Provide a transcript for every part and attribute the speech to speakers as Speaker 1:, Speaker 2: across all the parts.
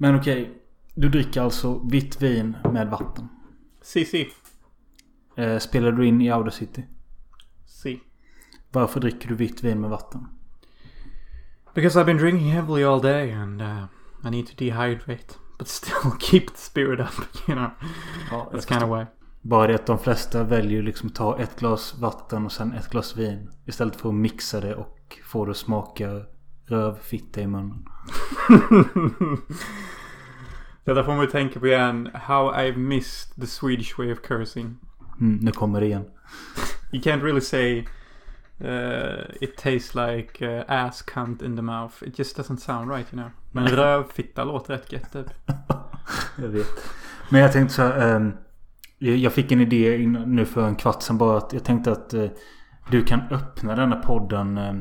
Speaker 1: Men okej. Du dricker alltså vitt vin med vatten.
Speaker 2: Si, si.
Speaker 1: Eh, spelar du in i Audacity?
Speaker 2: Si.
Speaker 1: Varför dricker du vitt vin med vatten?
Speaker 2: Because I've been drinking heavily all day and uh, I need to dehydrate. But still keep the spirit up, you know.
Speaker 1: Ja,
Speaker 2: That's kind of why.
Speaker 1: Bara det att de flesta väljer liksom ta ett glas vatten och sen ett glas vin. Istället för att mixa det och få det att smaka rövfitta i munnen.
Speaker 2: Detta får man ju tänka på igen. How I've missed the Swedish way of cursing.
Speaker 1: Mm, nu kommer det igen.
Speaker 2: You can't really say uh, it tastes like uh, ass cunt in the mouth. It just doesn't sound right you know. Men rövfitta låter rätt gött typ.
Speaker 1: Jag vet. Men jag tänkte så här. ehm, jag- fick en idé nu för en kvart sedan bara att jag tänkte att eh, du kan öppna denna podden. eh,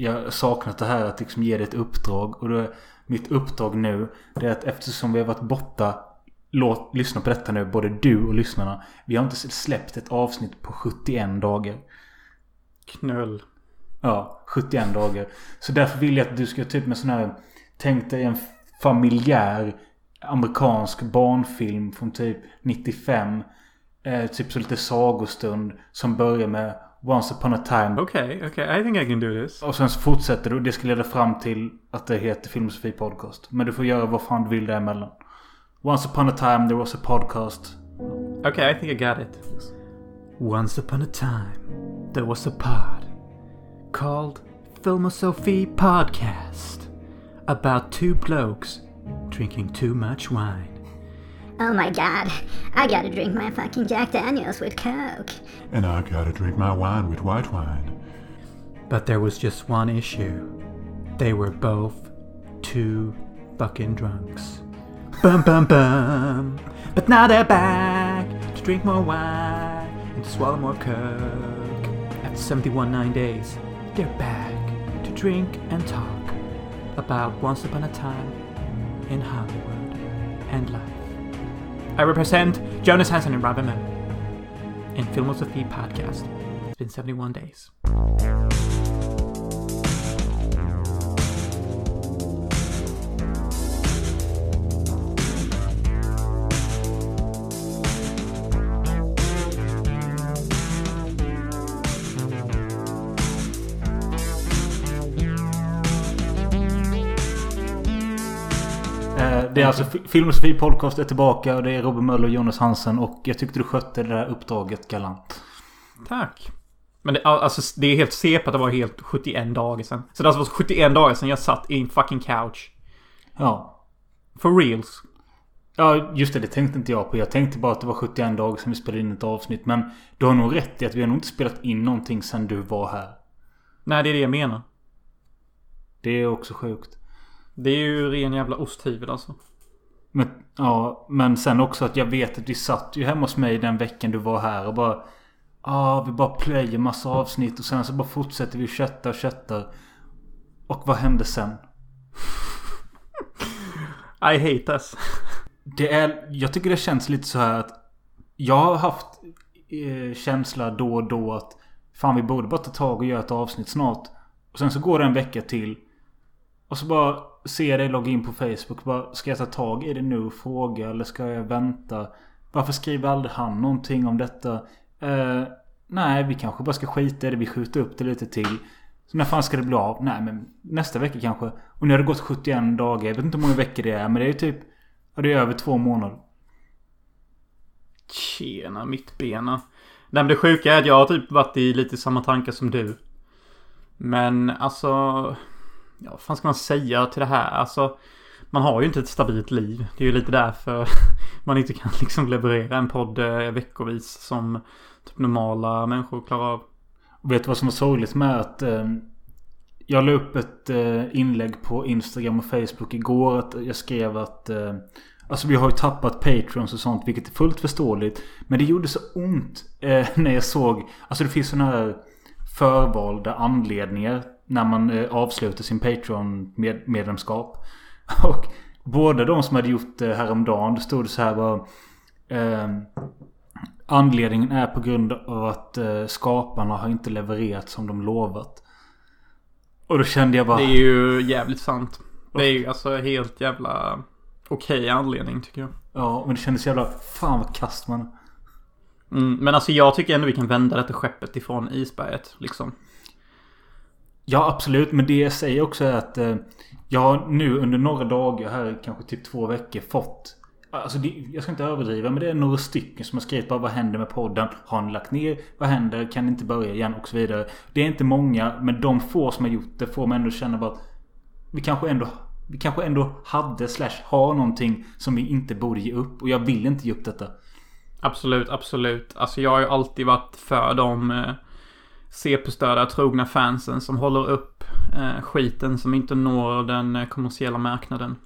Speaker 1: jag saknat det här att liksom ge dig ett uppdrag. Och då mitt uppdrag nu. Det är att eftersom vi har varit borta. Låt, lyssna på detta nu. Både du och lyssnarna. Vi har inte släppt ett avsnitt på 71 dagar.
Speaker 2: Knull.
Speaker 1: Ja, 71 dagar. Så därför vill jag att du ska typ med sån här... Tänk dig en familjär amerikansk barnfilm från typ 95. Eh, typ så lite sagostund. Som börjar med Once upon a time.
Speaker 2: Okay, okay. I think I can do this.
Speaker 1: Och sen så fortsätter du och det ska leda fram till att det heter Filmosofi Podcast. Men du får göra vad fan du vill däremellan. Once upon a time there was a podcast.
Speaker 2: Okay, I think I got it. Once upon a time, there was a pod called Filmosophy Podcast about two blokes drinking too much wine.
Speaker 3: Oh my god, I gotta drink my fucking Jack Daniels with Coke.
Speaker 4: And I gotta drink my wine with white wine.
Speaker 2: But there was just one issue. They were both too fucking drunks. Bum bum bum. But now they're back to drink more wine and to swallow more coke. After 71 nine days, they're back to drink and talk about once upon a time in Hollywood and life. I represent Jonas Hansen and Robin Moon in Filmosophy Podcast. It's been 71 days.
Speaker 1: Det är alltså Fi- Filmosofi Podcast är tillbaka och det är Robin Möller och Jonas Hansen. Och jag tyckte du skötte det där uppdraget galant.
Speaker 2: Tack. Men det, alltså, det är helt CP att det var helt 71 dagar sedan. Så det alltså var 71 dagar sedan jag satt i en fucking couch.
Speaker 1: Ja.
Speaker 2: For reals.
Speaker 1: Ja, just det. Det tänkte inte jag på. Jag tänkte bara att det var 71 dagar sedan vi spelade in ett avsnitt. Men du har nog rätt i att vi har nog inte spelat in någonting sedan du var här.
Speaker 2: Nej, det är det jag menar.
Speaker 1: Det är också sjukt.
Speaker 2: Det är ju ren jävla osthyvel alltså.
Speaker 1: Men, ja, men sen också att jag vet att vi satt ju hemma hos mig den veckan du var här och bara... Ja, vi bara plöjer massa avsnitt och sen så bara fortsätter vi kötta och kötta. Och vad hände sen?
Speaker 2: I hate us.
Speaker 1: Det är... Jag tycker det känns lite så här att... Jag har haft eh, känsla då och då att... Fan vi borde bara ta tag och göra ett avsnitt snart. Och sen så går det en vecka till. Och så bara Se dig logga in på Facebook. Bara, ska jag ta tag i det nu och fråga? Eller ska jag vänta? Varför skriver aldrig han någonting om detta? Eh, nej, vi kanske bara ska skita i det. Vi skjuter upp det lite till. Så när fan ska det bli av? Nej, men nästa vecka kanske. Och nu har det gått 71 dagar. Jag vet inte hur många veckor det är. Men det är ju typ... Ja, det är över två månader.
Speaker 2: Tjena mittbena. Nej men det sjuka är att jag har typ varit i lite samma tankar som du. Men alltså... Ja, vad fan ska man säga till det här? Alltså... Man har ju inte ett stabilt liv. Det är ju lite därför man inte kan liksom leverera en podd eh, veckovis som typ normala människor klarar av.
Speaker 1: Och vet du vad som var sorgligt med att... Eh, jag la upp ett eh, inlägg på Instagram och Facebook igår. Att jag skrev att... Eh, alltså vi har ju tappat Patreons och sånt. Vilket är fullt förståeligt. Men det gjorde så ont eh, när jag såg... Alltså det finns sådana här förvalda anledningar. När man eh, avslutar sin Patreon-medlemskap. Och båda de som hade gjort det häromdagen. Då stod det så här bara... Eh, Anledningen är på grund av att eh, skaparna har inte levererat som de lovat. Och då kände jag bara...
Speaker 2: Det är ju jävligt sant. Det är ju alltså helt jävla okej anledning tycker jag.
Speaker 1: Ja, men det kändes jävla... Fan vad kast man
Speaker 2: Mm, men alltså jag tycker ändå vi kan vända detta skeppet ifrån isberget. Liksom.
Speaker 1: Ja, absolut. Men det jag säger också är att eh, jag har nu under några dagar här, kanske typ två veckor, fått... Alltså det, jag ska inte överdriva, men det är några stycken som har skrivit bara vad händer med podden? Har ni lagt ner? Vad händer? Kan ni inte börja igen? Och så vidare. Det är inte många, men de få som har gjort det får mig ändå känna bara att vi kanske ändå vi kanske ändå hade slash har någonting som vi inte borde ge upp. Och jag vill inte ge upp detta.
Speaker 2: Absolut, absolut. Alltså jag har ju alltid varit för de eh, CP-störda trogna fansen som håller upp eh, skiten som inte når den eh, kommersiella marknaden.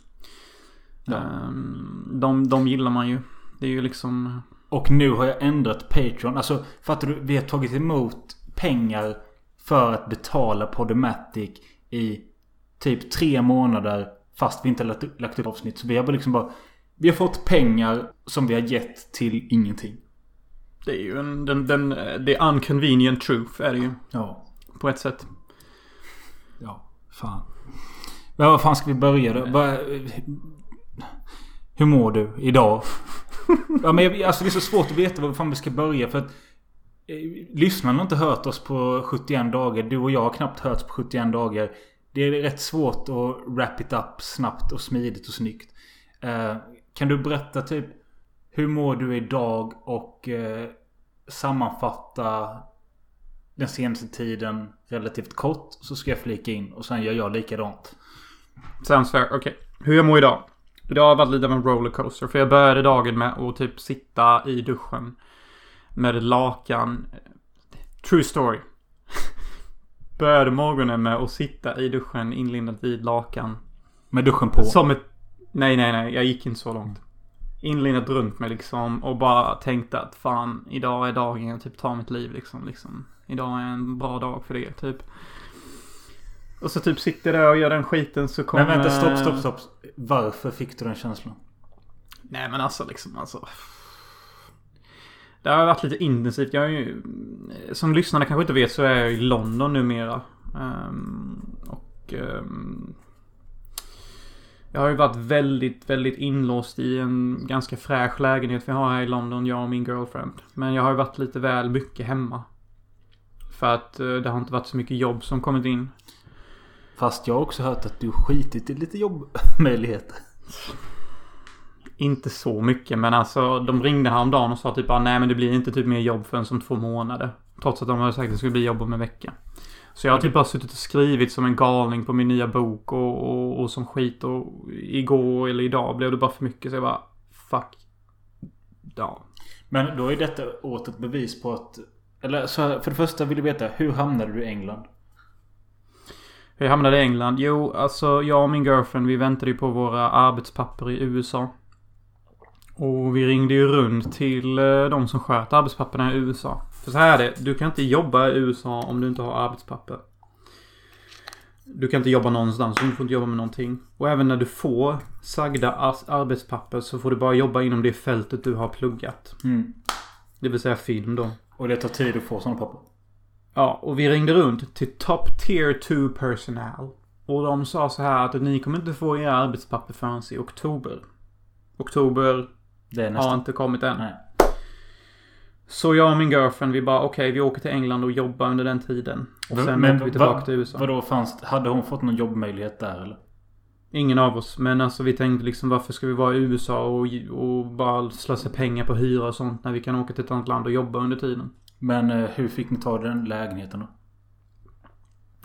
Speaker 1: Ja.
Speaker 2: Ehm, de, de gillar man ju. Det är ju liksom...
Speaker 1: Och nu har jag ändrat Patreon. Alltså fattar du? Vi har tagit emot pengar för att betala Podomatic i typ tre månader. Fast vi inte lagt, lagt upp avsnitt. Så vi har bara liksom bara... Vi har fått pengar som vi har gett till ingenting.
Speaker 2: Det är ju en, den, den, det är unconvenient truth är det ju.
Speaker 1: Ja.
Speaker 2: På ett sätt.
Speaker 1: Ja. Fan. Men vad fan ska vi börja då? Vad- Hur mår du idag? ja, men jag, alltså det är så svårt att veta var fan vi ska börja för att eh, Lyssnarna har inte hört oss på 71 dagar. Du och jag har knappt hörts på 71 dagar. Det är rätt svårt att wrap it up snabbt och smidigt och snyggt. Eh, kan du berätta typ hur mår du idag och eh, sammanfatta den senaste tiden relativt kort. Så ska jag flika in och sen gör jag likadant.
Speaker 2: Sounds fair. Okej. Hur jag mår idag? Idag har varit lite av en rollercoaster. För jag började dagen med att typ sitta i duschen. Med lakan. True story. började morgonen med att sitta i duschen inlindat i ett lakan.
Speaker 1: Med duschen på.
Speaker 2: Som ett... Nej, nej, nej. Jag gick inte så långt. Inlindat runt mig liksom. Och bara tänkte att fan, idag är dagen jag typ tar mitt liv liksom. liksom. Idag är en bra dag för det, typ. Och så typ sitter jag där och gör den skiten så kommer...
Speaker 1: Men vänta, stopp, stopp, stopp. Varför fick du den känslan?
Speaker 2: Nej men alltså liksom alltså. Det har varit lite intensivt. Jag är ju... Som lyssnarna kanske inte vet så är jag i London numera. Ehm, och... ehm, jag har ju varit väldigt, väldigt inlåst i en ganska fräsch lägenhet vi har här i London, jag och min girlfriend. Men jag har ju varit lite väl mycket hemma. För att eh, det har inte varit så mycket jobb som kommit in.
Speaker 1: Fast jag har också hört att du skitit i lite jobbmöjligheter.
Speaker 2: Inte så mycket men alltså de ringde häromdagen och sa typ ah, nej men det blir inte typ mer jobb förrän som två månader. Trots att de hade sagt att det skulle bli jobb om en vecka. Så jag har typ bara suttit och skrivit som en galning på min nya bok och, och, och som skit och igår eller idag blev det bara för mycket så jag bara fuck. Ja.
Speaker 1: Men då är detta åter ett bevis på att... Eller så här, för det första vill jag veta, hur hamnade du i England?
Speaker 2: Hur jag hamnade i England? Jo, alltså jag och min girlfriend vi väntade ju på våra arbetspapper i USA. Och vi ringde ju runt till eh, de som sköter arbetspapperna i USA. För så här är det, du kan inte jobba i USA om du inte har arbetspapper. Du kan inte jobba någonstans, du får inte jobba med någonting. Och även när du får sagda arbetspapper så får du bara jobba inom det fältet du har pluggat.
Speaker 1: Mm.
Speaker 2: Det vill säga film då.
Speaker 1: Och det tar tid att få sådana papper.
Speaker 2: Ja, och vi ringde runt till Top Tier 2 Personnel. Och de sa så här att ni kommer inte få era arbetspapper förrän i oktober. Oktober har inte kommit än.
Speaker 1: Nej.
Speaker 2: Så jag och min girlfriend vi bara okej vi åker till England och jobbar under den tiden. Och sen åker vi tillbaka till USA.
Speaker 1: Vadå fanns Hade hon fått någon jobbmöjlighet där eller?
Speaker 2: Ingen av oss. Men alltså vi tänkte liksom varför ska vi vara i USA och, och bara slösa pengar på hyra och sånt när vi kan åka till ett annat land och jobba under tiden.
Speaker 1: Men eh, hur fick ni ta den lägenheten då?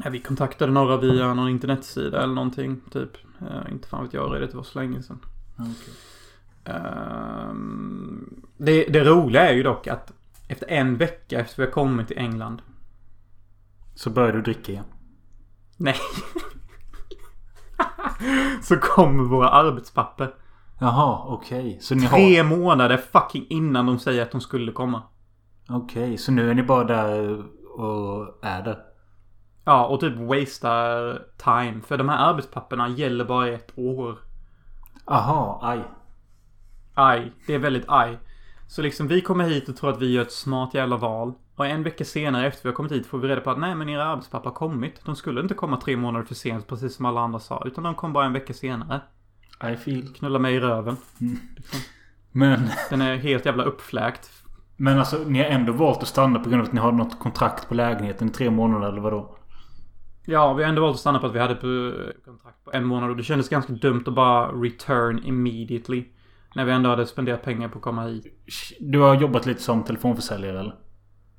Speaker 2: Ja, vi kontaktade några via någon internetsida eller någonting. Typ. Eh, inte fan vet jag. Det var så länge sedan.
Speaker 1: Okej.
Speaker 2: Ehm, det, det roliga är ju dock att efter en vecka efter vi har kommit till England.
Speaker 1: Så började du dricka igen?
Speaker 2: Nej. så kommer våra arbetspapper.
Speaker 1: Jaha, okej. Så ni har...
Speaker 2: Tre månader fucking innan de säger att de skulle komma.
Speaker 1: Okej, så nu är ni bara där och är där?
Speaker 2: Ja, och typ wastear time. För de här arbetspapperna gäller bara i ett år.
Speaker 1: Aha, aj.
Speaker 2: Aj. Det är väldigt aj. Så liksom vi kommer hit och tror att vi gör ett smart jävla val. Och en vecka senare efter vi har kommit hit får vi reda på att nej men era arbetspapper har kommit. De skulle inte komma tre månader för sent precis som alla andra sa. Utan de kom bara en vecka senare.
Speaker 1: I feel.
Speaker 2: Knulla mig i röven.
Speaker 1: Men,
Speaker 2: Den är helt jävla uppfläkt.
Speaker 1: men alltså ni har ändå valt att stanna på grund av att ni har något kontrakt på lägenheten i tre månader eller vadå?
Speaker 2: Ja, vi har ändå valt att stanna på att vi hade på kontrakt på en månad och det kändes ganska dumt att bara return immediately. När vi ändå hade spenderat pengar på att komma hit.
Speaker 1: Du har jobbat lite som telefonförsäljare eller?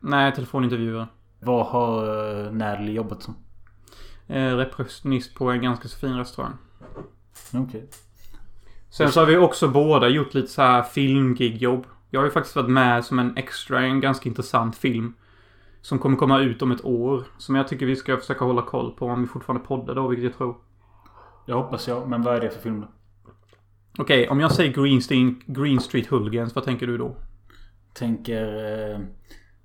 Speaker 2: Nej, telefonintervjuer.
Speaker 1: Vad har uh, Natalie jobbat som?
Speaker 2: Eh, receptionist på en ganska så fin restaurang.
Speaker 1: Okej.
Speaker 2: Sen så har vi också båda gjort lite så här filmgigjobb. Jag har ju faktiskt varit med som en extra i en ganska intressant film. Som kommer komma ut om ett år. Som jag tycker vi ska försöka hålla koll på om vi fortfarande poddar då, vilket jag tror.
Speaker 1: Det hoppas jag. Men vad är det för film då?
Speaker 2: Okej, om jag säger Green Street, Green Street Hooligans, vad tänker du då?
Speaker 1: Tänker... Eh,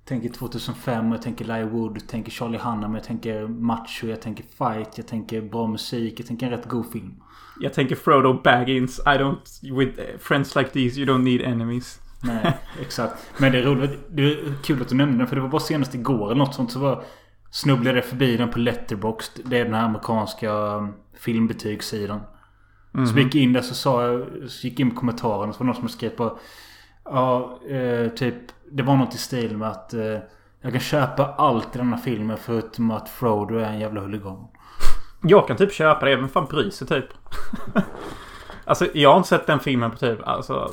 Speaker 1: tänker 2005. Jag tänker Elijah Wood. Tänker Charlie Hunnam. Jag tänker macho. Jag tänker fight. Jag tänker bra musik. Jag tänker en rätt god film.
Speaker 2: Jag tänker Frodo Baggins. I don't... With eh, friends like these you don't need enemies.
Speaker 1: Nej, exakt. Men det är roligt. Det är kul att du nämnde den. För det var bara senast igår eller något sånt. Så var, snubblade förbi den på Letterboxd. Det är den här amerikanska um, filmbetygssidan. Så vi gick in där så sa jag... Så gick in på kommentaren. Så var det någon som skrev på... Ja, eh, typ. Det var något i stil med att... Eh, jag kan köpa allt i denna filmen förutom att Frodo är en jävla huligan.
Speaker 2: Jag kan typ köpa det. Vem fan bryr sig typ? alltså, jag har inte sett den filmen på typ... Alltså...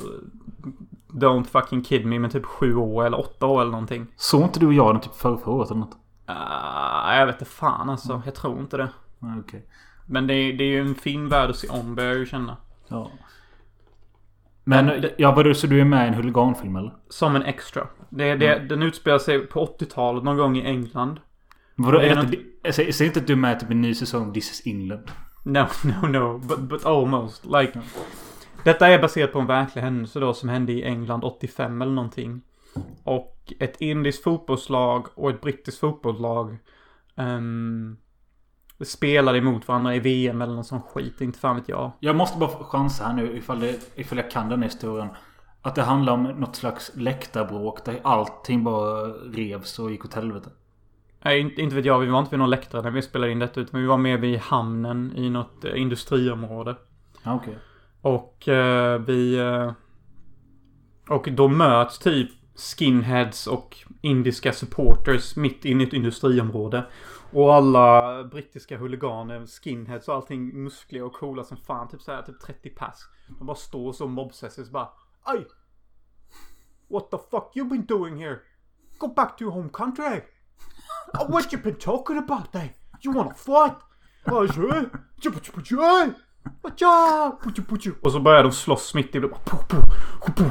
Speaker 2: Don't fucking kid me, men typ sju år eller åtta år eller någonting.
Speaker 1: Såg inte du och jag den typ förra, året eller något?
Speaker 2: Uh, jag vet inte fan alltså. Jag tror inte det.
Speaker 1: Okej.
Speaker 2: Men det är, det är ju en fin värld att se om, börjar jag ju känna.
Speaker 1: Ja. Men, ja vadå, så du är med i en huliganfilm eller?
Speaker 2: Som en extra. Det, det, Den utspelar sig på 80-talet någon gång i England.
Speaker 1: Vadå,
Speaker 2: är
Speaker 1: är
Speaker 2: något-
Speaker 1: säg, säg inte att du är med typ en ny säsong This is England.
Speaker 2: No, no, no. But, but almost. Like... Detta är baserat på en verklig händelse då som hände i England 85 eller någonting. Och ett indiskt fotbollslag och ett brittiskt fotbollslag um, spelade emot varandra i VM eller någon sån skit. Inte fan vet jag.
Speaker 1: Jag måste bara chansa här nu ifall, det, ifall jag kan den här historien. Att det handlar om något slags läktarbråk där allting bara revs och gick åt helvete.
Speaker 2: Nej, inte, inte vet jag. Vi var inte vid någon läktare när vi spelade in detta. Utan vi var med vid hamnen i något eh, industriområde.
Speaker 1: Ja, okej.
Speaker 2: Och eh, vi... Eh, och då möts typ skinheads och indiska supporters mitt inne i ett industriområde. Och alla brittiska huliganer, skinheads och allting muskliga och coola som fan. Typ såhär, typ 30 pass. De bara står så mobsesses bara Aj! What the fuck you been doing here? Go back to your home country! Oh, what you been talking about there? You wanna fight? Oh, och så börjar de slåss mitt i. Bara, po, po, po.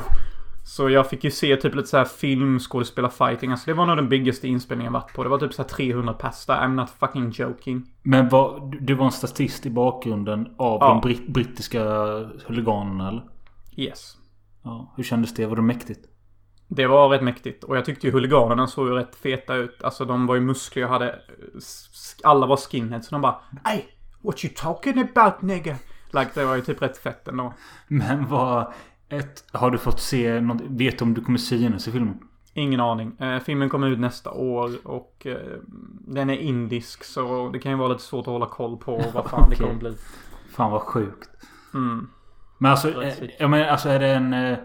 Speaker 2: Så jag fick ju se typ lite så här filmskådespelarfighting. Alltså det var nog den biggaste inspelningen jag varit på. Det var typ så här 300 pass där. I'm not fucking joking.
Speaker 1: Men vad, du- var en statist i bakgrunden av
Speaker 2: Ja.
Speaker 1: de britt, brittiska huliganerna eller?
Speaker 2: Yes.
Speaker 1: Ja. Hur kändes det? Var det mäktigt?
Speaker 2: Det var rätt mäktigt. Och jag tyckte ju huliganerna såg ju rätt feta ut. Alltså de var ju muskliga och hade... Alla var skinheads. Så de bara Hey, what you talking about nigga? Like det var ju typ rätt fett ändå.
Speaker 1: Men vad... Ett, har du fått se något? Vet du om du kommer synas i filmen?
Speaker 2: Ingen aning. Eh, filmen kommer ut nästa år och eh, den är indisk så det kan ju vara lite svårt att hålla koll på vad fan det
Speaker 1: Okej.
Speaker 2: kommer bli.
Speaker 1: Fan vad sjukt.
Speaker 2: Mm.
Speaker 1: Men alltså, eh, jag menar, alltså är det en... eh,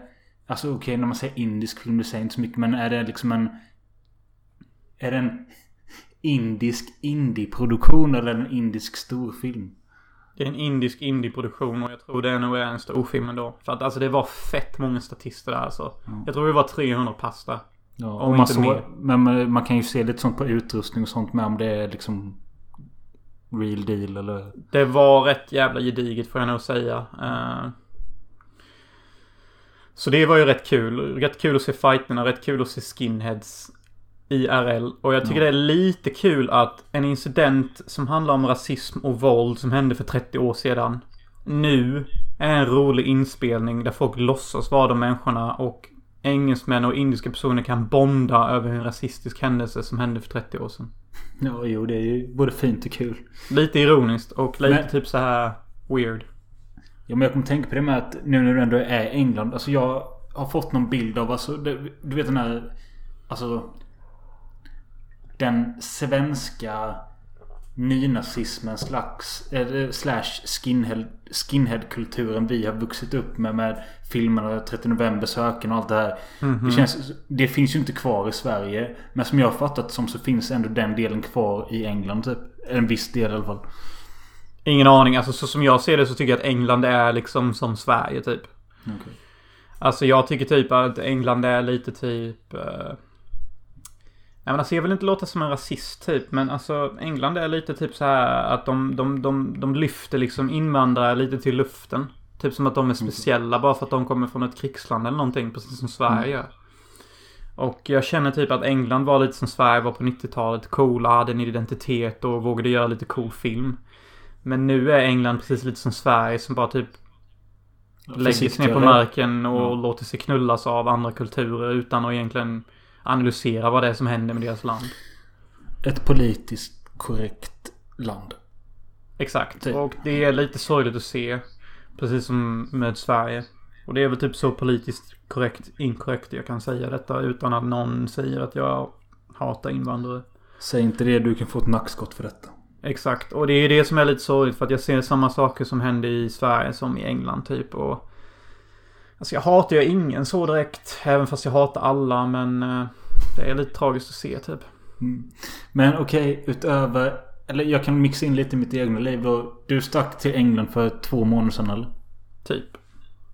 Speaker 1: Alltså okej när man säger indisk film, det säger inte så mycket. Men är det liksom en... Är det en indisk indieproduktion eller en indisk storfilm?
Speaker 2: Det är en indisk indieproduktion och jag tror det nog är en storfilm ändå. För att alltså det var fett många statister där alltså. Jag tror det var 300 pass där.
Speaker 1: Ja,
Speaker 2: Om
Speaker 1: och man,
Speaker 2: inte
Speaker 1: så,
Speaker 2: mer.
Speaker 1: men man, man kan ju se lite sånt på utrustning och sånt med om det är liksom... Real deal eller...
Speaker 2: Det var rätt jävla gediget får jag nog säga. Eh, Så det var ju rätt kul. Rätt kul att se fighterna, rätt kul att se skinheads IRL. Och jag tycker
Speaker 1: Ja.
Speaker 2: det är lite kul att en incident som handlar om rasism och våld som hände för 30 år sedan. Nu är en rolig inspelning där folk låtsas vara de människorna och engelsmän och indiska personer kan bonda över en rasistisk händelse som hände för 30 år sedan.
Speaker 1: Ja, jo det är ju både fint och kul.
Speaker 2: Lite ironiskt och lite
Speaker 1: Men-
Speaker 2: typ så här weird.
Speaker 1: Ja men jag kommer tänka på det med att nu när du ändå är i England. Alltså jag har fått någon bild av alltså, det, Du vet den här... Alltså... Den svenska nynazismen slags, eh, slash skinhead, skinhead-kulturen vi har vuxit upp med. Med filmerna 30 november-söken och allt det här. Det, känns, det finns ju inte kvar i Sverige. Men som jag har fattat som så finns ändå den delen kvar i England typ. En viss del i alla fall.
Speaker 2: Ingen aning. Alltså så som jag ser det så tycker jag att England är liksom som Sverige typ.
Speaker 1: Okej.
Speaker 2: Alltså jag tycker typ att England är lite typ... Uh... Nej men alltså jag vill inte låta som en rasist typ. Men alltså England är lite typ så här att de, de, de, de lyfter liksom invandrare lite till luften. Typ som att de är speciella bara för att de kommer från ett krigsland eller någonting. Precis som Sverige gör. Och jag känner typ att England var lite som Sverige var på 90-talet. Coola, hade en identitet och vågade göra lite cool film. Men nu är England precis lite som Sverige som bara typ lägger sig ner på marken och
Speaker 1: Ja.
Speaker 2: låter sig knullas av andra kulturer utan att egentligen analysera vad det är som händer med deras land.
Speaker 1: Ett politiskt korrekt land.
Speaker 2: Exakt.
Speaker 1: Typ.
Speaker 2: Och det är lite sorgligt att se. Precis som med Sverige. Och det är väl typ så politiskt korrekt, inkorrekt jag kan säga detta utan att någon säger att jag hatar invandrare.
Speaker 1: Säg inte det, du kan få ett nackskott för detta.
Speaker 2: Exakt. Och det är det som är lite sorgligt för att jag ser samma saker som händer i Sverige som i England typ. Och... Alltså jag hatar ju ingen så direkt. Även fast jag hatar alla men... eh, Det är lite tragiskt att se typ.
Speaker 1: Men okej, utöver... Eller jag kan mixa in lite i mitt egna liv då. Du stack till England för två månader sedan eller?
Speaker 2: Typ.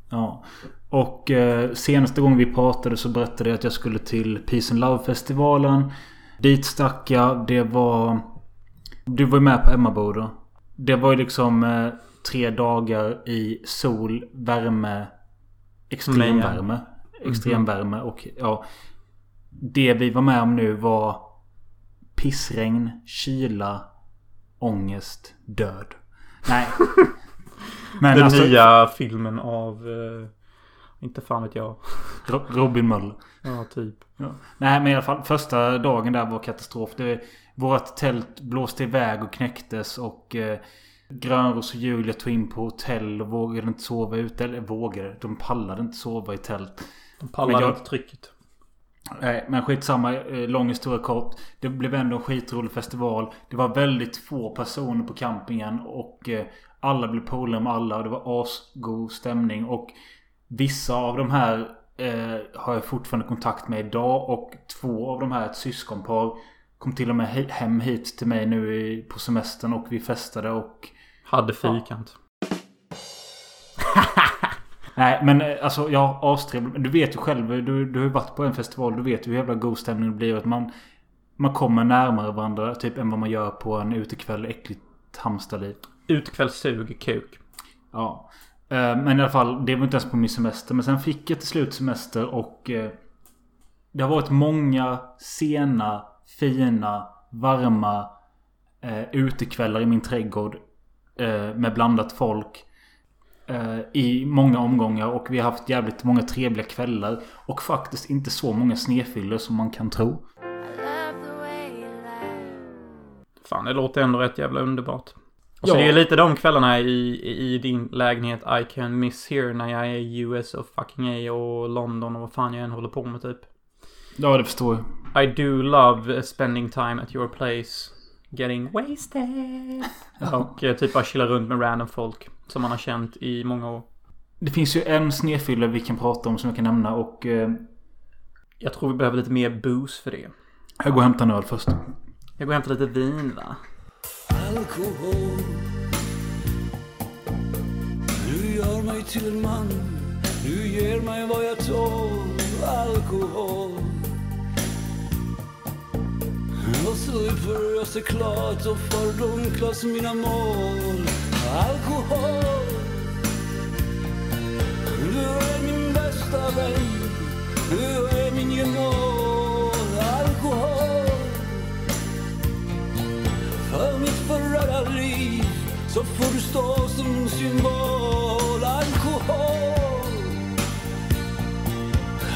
Speaker 1: Ja. Och eh, senaste gången vi pratade så berättade jag att jag skulle till Peace and Love-festivalen. Dit stack jag. Det var... Du var ju med på Emmaboda. Det var ju liksom eh, tre dagar i sol, värme, extremvärme. Extremvärme och ja. Det vi var med om nu var pissregn, kyla, ångest, död. Nej. Men
Speaker 2: Den
Speaker 1: alltså,
Speaker 2: nya filmen av... eh, inte fan vet jag.
Speaker 1: Ro- Robin Möller.
Speaker 2: Ja, typ.
Speaker 1: Ja. Nej men i alla fall första dagen där var katastrof. Det, vårat tält blåste iväg och knäcktes och eh, Grönros och Julia tog in på hotell och vågade inte sova ute. Eller vågade. De pallade inte sova i tält.
Speaker 2: De pallar
Speaker 1: Men jag-
Speaker 2: inte trycket.
Speaker 1: Nej men skitsamma. Eh, lång historia kort. Det blev ändå en skitrolig festival. Det var väldigt få personer på campingen och eh, alla blev polare med alla. Och det var asgod stämning. Och vissa av de här eh, har jag fortfarande kontakt med idag. Och två av de här, ett syskonpar, kom till och med he- hem hit till mig nu i, på semestern. Och vi festade och...
Speaker 2: Hade fyrkant.
Speaker 1: Nej men eh, alltså jag avstrev. Du vet ju själv. Du, du har ju varit på en festival. Du vet ju hur jävla god stämning det blir. Att man, man kommer närmare varandra typ än vad man gör på en utekväll. Äckligt hamsterliv.
Speaker 2: Utkvällssug, kuk.
Speaker 1: Ja. Eh, Men i alla fall. Det var inte ens på min semester. Men sen fick jag till slut semester och... eh, Det har varit många sena, fina, varma eh, utekvällar i min trädgård. Eh, med blandat folk. Eh, I många omgångar och vi har haft jävligt många trevliga kvällar. Och faktiskt inte så många snefyllor som man kan tro.
Speaker 2: Fan, det låter ändå rätt jävla underbart. Och så
Speaker 1: Ja.
Speaker 2: det är lite de kvällarna i, i, i din lägenhet I can miss here när jag är i US och fucking A och London och vad fan jag än håller på med typ.
Speaker 1: Ja, det förstår jag.
Speaker 2: I do love spending time at your place. Getting wasted. Och eh, typ bara chilla runt med random folk. Som man har känt i många år.
Speaker 1: Det finns ju en snefylla vi kan prata om som jag kan nämna och... Eh,
Speaker 2: Jag tror vi behöver lite mer booze för det.
Speaker 1: jag går och hämtar en öl först.
Speaker 2: Jag går och hämtar lite vin va?
Speaker 5: Alkohol Du gör mig till en man Du ger mig vad jag tål Alkohol och slipper jag se klart och fördunklas mina mål. Alkohol. Du är min bästa vän. Du är min gemål Alkohol. För mitt förrörda liv så får du stå som symbol. Alkohol.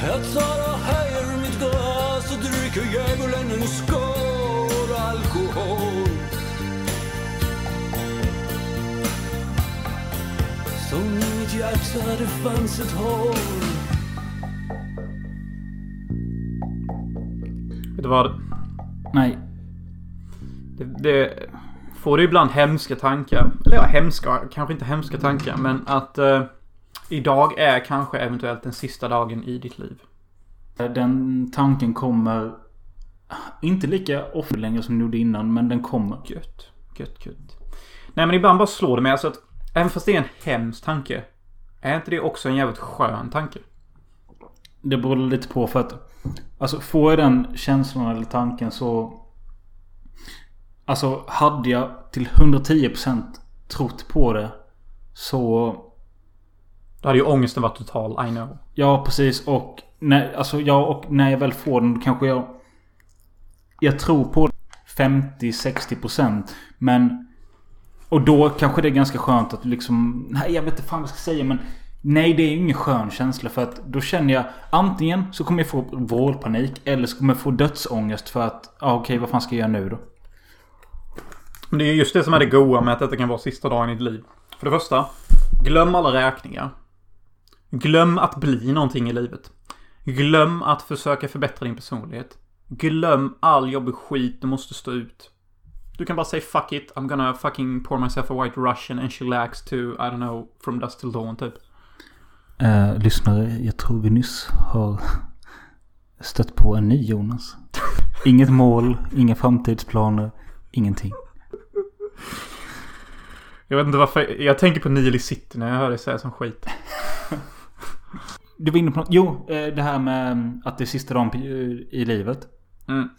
Speaker 5: Jag tar och höjer mitt glas och dricker djävulen en skål alkohol. Som i mitt hjärta det fanns ett hål.
Speaker 2: Vet du vad?
Speaker 1: Nej.
Speaker 2: Det, det, får du ibland hemska tankar. Eller ja, hemska, kanske inte hemska tankar. Men att eh, idag är kanske eventuellt den sista dagen i ditt liv.
Speaker 1: Den tanken kommer inte lika ofta längre som den gjorde innan, men den kommer.
Speaker 2: Gött. Gött, gött. Nej men ibland bara slår det mig alltså att även fast det är en hemsk tanke. Är inte det också en jävligt skön tanke?
Speaker 1: Det beror lite på för att Alltså får jag den känslan eller tanken så Alltså hade jag till 110% trott på det Så
Speaker 2: Då hade ju ångesten varit total, I know.
Speaker 1: Ja precis och när, alltså, ja, och när jag väl får den då kanske jag jag tror på 50-60% Men Och då kanske det är ganska skönt att liksom Nej jag vet inte fan vad jag ska säga men Nej det är ju ingen skön känsla för att då känner jag Antingen så kommer jag få vårdpanik, Eller så kommer jag få dödsångest för att Ja okej vad fan ska jag göra nu då?
Speaker 2: Men det är just det som är det goa med att detta kan vara sista dagen i ditt liv. För det första, glöm alla räkningar. Glöm att bli någonting i livet. Glöm att försöka förbättra din personlighet. Glöm all jobbig skit du måste stå ut. Du kan bara säga fuck it, I'm gonna fucking pour myself a white russian and chillax to, I don't know, from dusk till dawn typ.
Speaker 1: Eh, lyssnare, jag tror vi nyss har stött på en ny Jonas. Inget mål, inga framtidsplaner, ingenting.
Speaker 2: Jag vet inte varför, jag tänker på i City när jag hör dig säga sån skit.
Speaker 1: Du var inne på något. Jo, eh, det här med att det är sista dagen i livet.
Speaker 2: Mm.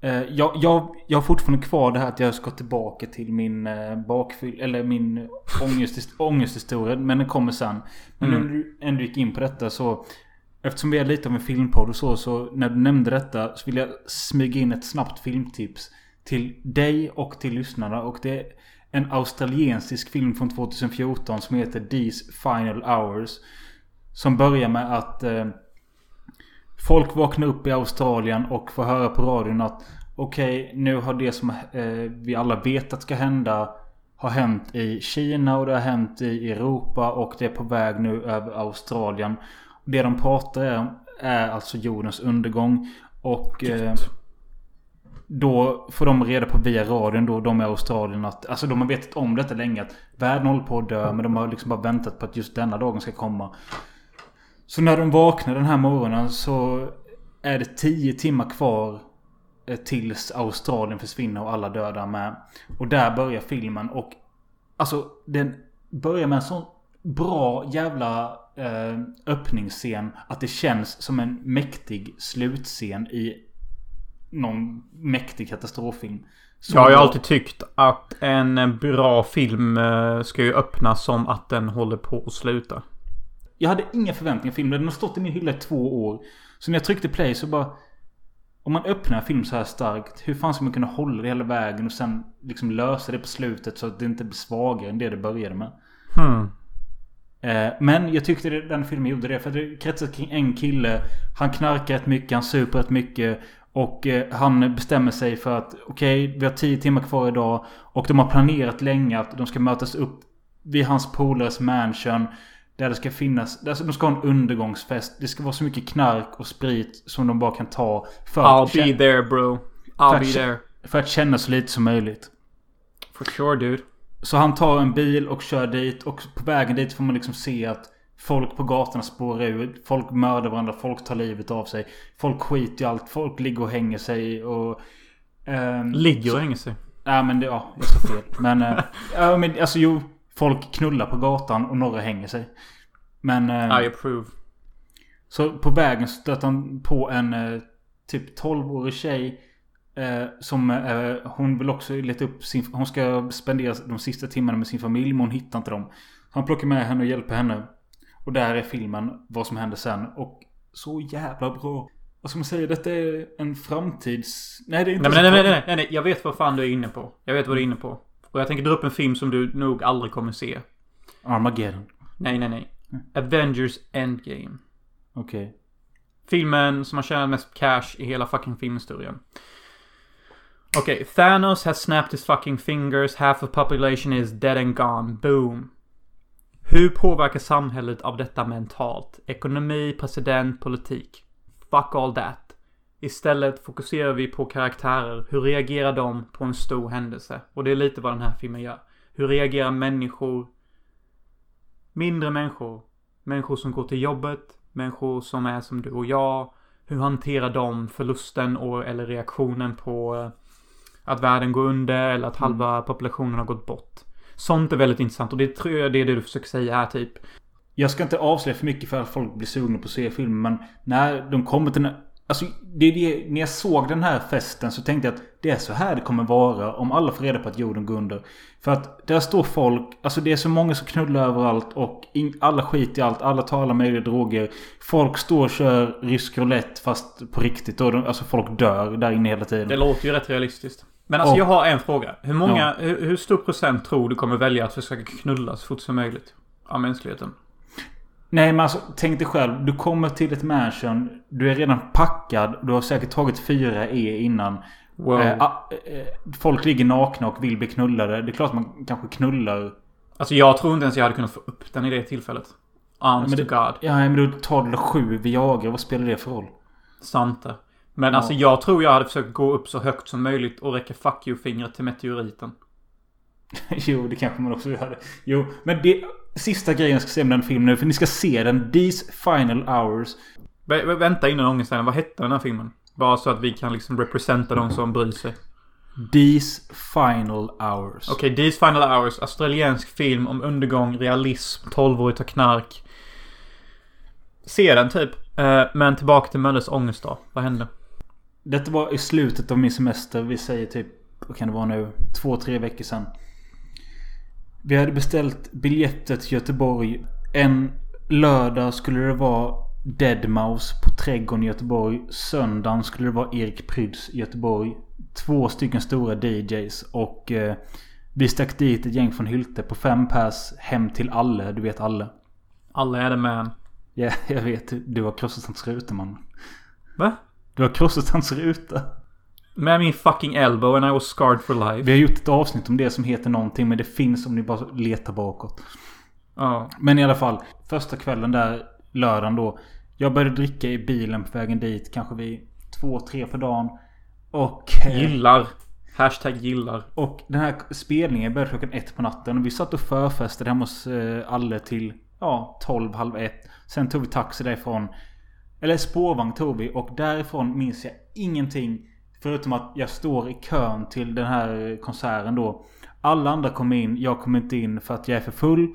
Speaker 1: Eh, Jag, jag, jag har fortfarande kvar det här att jag ska tillbaka till min eh, bakfyll... Eller min ångest, ångesthistoria. Men den kommer sen. Men
Speaker 2: Mm.
Speaker 1: när du ändå gick in på detta så... Eftersom vi är lite av en filmpodd och så. Så när du nämnde detta så vill jag smyga in ett snabbt filmtips. Till dig och till lyssnarna. Och det är en australiensisk film från 2014 som heter These Final Hours. Som börjar med att... Folk vaknar upp i Australien och får höra på radion att Okej, nu har det som eh, vi alla vet att ska hända Har hänt i Kina och det har hänt i Europa och det är på väg nu över Australien. Det de pratar om är alltså jordens undergång. Och eh, då får de reda på via radion då, de i Australien att Alltså de har vetat om detta länge att Världen håller på att dö men de har liksom bara väntat på att just denna dagen ska komma. Så när de vaknar den här morgonen så är det 10 timmar kvar eh, tills Australien försvinner och alla döda med. Och där börjar filmen och alltså den börjar med en sån bra jävla eh, öppningsscen att det känns som en mäktig slutscen i någon mäktig katastroffilm. Så
Speaker 2: Jag har ju alltid tyckt att en bra film eh, ska ju öppna som att den håller på att sluta.
Speaker 1: Jag hade inga förväntningar på filmen. Den har stått i min hylla i två år. Så när jag tryckte play så bara... Om man öppnar en film så här starkt. Hur fan ska man kunna hålla det hela vägen och sen liksom lösa det på slutet så att det inte blir svagare än det det började med.
Speaker 2: Hmm.
Speaker 1: Eh, Men jag tyckte den filmen gjorde det. För det kretsar kring en kille. Han knarkar rätt mycket, han super rätt mycket. Och eh, han bestämmer sig för att okej, vi har tio timmar kvar idag. Och de har planerat länge att de ska mötas upp vid hans polares mansion. Där det ska finnas, alltså de ska ha en undergångsfest. Det ska vara så mycket knark och sprit som de bara kan ta. För,
Speaker 2: I'll
Speaker 1: att,
Speaker 2: be there bro. I'll be there.
Speaker 1: för att känna så lite som möjligt.
Speaker 2: For sure dude.
Speaker 1: Så han tar en bil och kör dit och på vägen dit får man liksom se att Folk på gatorna spårar ut. Folk mördar varandra. Folk tar livet av sig. Folk skiter i allt. Folk ligger och hänger sig och... ehm,
Speaker 2: Ligger och hänger sig.
Speaker 1: Nej men det, ja, jag sa fel. Men, eh, ja, men alltså jo. Folk knullar på gatan och några hänger sig. Men... eh,
Speaker 2: I approve.
Speaker 1: så på vägen stöter han på en eh, typ 12-årig tjej. Eh, som eh, hon vill också leta upp sin... Hon ska spendera de sista timmarna med sin familj men hon hittar inte dem. Han plockar med henne och hjälper henne. Och där är filmen vad som händer sen. Och så jävla bra. Vad ska man säga? Detta är en framtids... Nej det är inte
Speaker 2: Nej,
Speaker 1: så
Speaker 2: nej, nej, nej, nej, nej. Jag vet vad fan du är inne på. Jag vet vad du är inne på. Och jag tänker dra upp en film som du nog aldrig kommer se.
Speaker 1: Armageddon.
Speaker 2: Nej, nej, nej. Avengers Endgame.
Speaker 1: Okej.
Speaker 2: Filmen som har tjänat mest cash i hela fucking filmhistorien. Okej, Thanos has snapped his fucking fingers. Half of population is dead and gone. Boom. Hur påverkar samhället av detta mentalt? Ekonomi, president, politik. Fuck all that. Istället fokuserar vi på karaktärer. Hur reagerar de på en stor händelse? Och det är lite vad den här filmen gör. Hur reagerar människor? Mindre människor. Människor som går till jobbet. Människor som är som du och jag. Hur hanterar de förlusten och, eller reaktionen på eh, att världen går under eller att halva populationen har gått bort. Sånt är väldigt intressant och det tror jag det är det du försöker säga här typ.
Speaker 1: Jag ska inte avslöja för mycket för att folk blir sugna på att se filmen. Men när de kommer till den... Alltså, det, är det, när jag såg den här festen så tänkte jag att det är så här det kommer vara om alla får reda på att jorden går under. För att där står folk, alltså det är så många som knullar överallt och in, alla skiter i allt. Alla tar alla möjliga droger. Folk står och kör rysk roulette fast på riktigt. Och de, alltså folk dör där inne hela tiden.
Speaker 2: Det låter ju rätt realistiskt. Men alltså
Speaker 1: Och-
Speaker 2: jag har en fråga. Hur många,
Speaker 1: Ja.
Speaker 2: hur, hur stor procent tror du kommer välja att försöka knulla så fort som möjligt? Av mänskligheten?
Speaker 1: Nej men alltså tänk dig själv. Du kommer till ett mansion. Du är redan packad. Du har säkert tagit 4E innan.
Speaker 2: Wow.
Speaker 1: Eh, ah, eh, folk ligger nakna och vill bli knullade. Det är klart man kanske knullar.
Speaker 2: Alltså jag tror inte ens jag hade kunnat få upp den i det tillfället. Honest
Speaker 1: men
Speaker 2: to God.
Speaker 1: Ja men då tar du sju Viagra. Vad spelar det för roll?
Speaker 2: Sant det. Men
Speaker 1: Ja.
Speaker 2: alltså jag tror jag hade försökt gå upp så högt som möjligt och räcka fuck you-fingret till meteoriten.
Speaker 1: jo det kanske man också hade. Jo men det... Sista grejen jag ska säga med den filmen nu. För ni ska se den. These final hours.
Speaker 2: Vä- vä- vänta innan ångesten. Vad hette den här filmen? Bara så att vi kan liksom representa de som bryr sig.
Speaker 1: These final hours.
Speaker 2: Okej, These Final Hours. Australiensk film om undergång, realism, 12-årig tar knark. Se den typ. Eh, men tillbaka till Mölles ångestdag. Vad hände?
Speaker 1: Detta var i slutet av min semester. Vi säger typ, vad kan det vara nu? Två, tre veckor sedan. Vi hade beställt biljetter till Göteborg. En lördag skulle det vara Deadmau5 på Trädgården i Göteborg. Söndagen skulle det vara Erik Pryds i Göteborg. Två stycken stora DJs och eh, vi stack dit ett gäng från Hylte på fem pers hem till Alle. Du vet Alle.
Speaker 2: Alla är det man.
Speaker 1: Ja, jag vet. Du har krossat hans ruta man.
Speaker 2: Va?
Speaker 1: Du har krossat hans ruta.
Speaker 2: Med min fucking elbow and I was scarred for life.
Speaker 1: Vi har gjort ett avsnitt om det som heter någonting men det finns om ni bara letar bakåt.
Speaker 2: Ja.
Speaker 1: Men i alla fall. Första kvällen där lördagen då. Jag började dricka i bilen på vägen dit. Kanske vid två, tre på dagen. Och... eh,
Speaker 2: Gillar. Hashtag gillar.
Speaker 1: Och den här spelningen började klockan ett på natten. Och vi satt och förfestade hemma hos eh, Alle till ja, 12, halv ett. Sen tog vi taxi därifrån. Eller spårvagn tog vi. Och därifrån minns jag ingenting. Förutom att jag står i kön till den här konserten då. Alla andra kom in. Jag kom inte in för att jag är för full.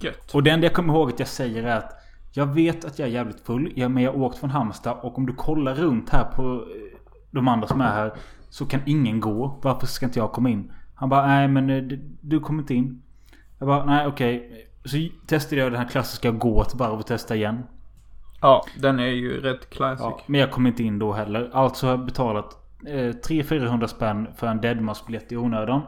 Speaker 2: Gött.
Speaker 1: Och det enda jag kommer ihåg att jag säger är att jag vet att jag är jävligt full. Jag, men jag har åkt från Halmstad. Och om du kollar runt här på eh, de andra som är här. Så kan ingen gå. Varför ska inte jag komma in? Han bara nej men eh, du, kommer inte in. Jag bara nej okej. Så testade jag den här klassiska gå ett varv och testa igen.
Speaker 2: Ja, den är ju rätt classic.
Speaker 1: Ja, men jag kom inte in då heller. Alltså har jag betalat eh, 300-400 spänn för en Deadmas-biljett i onödan.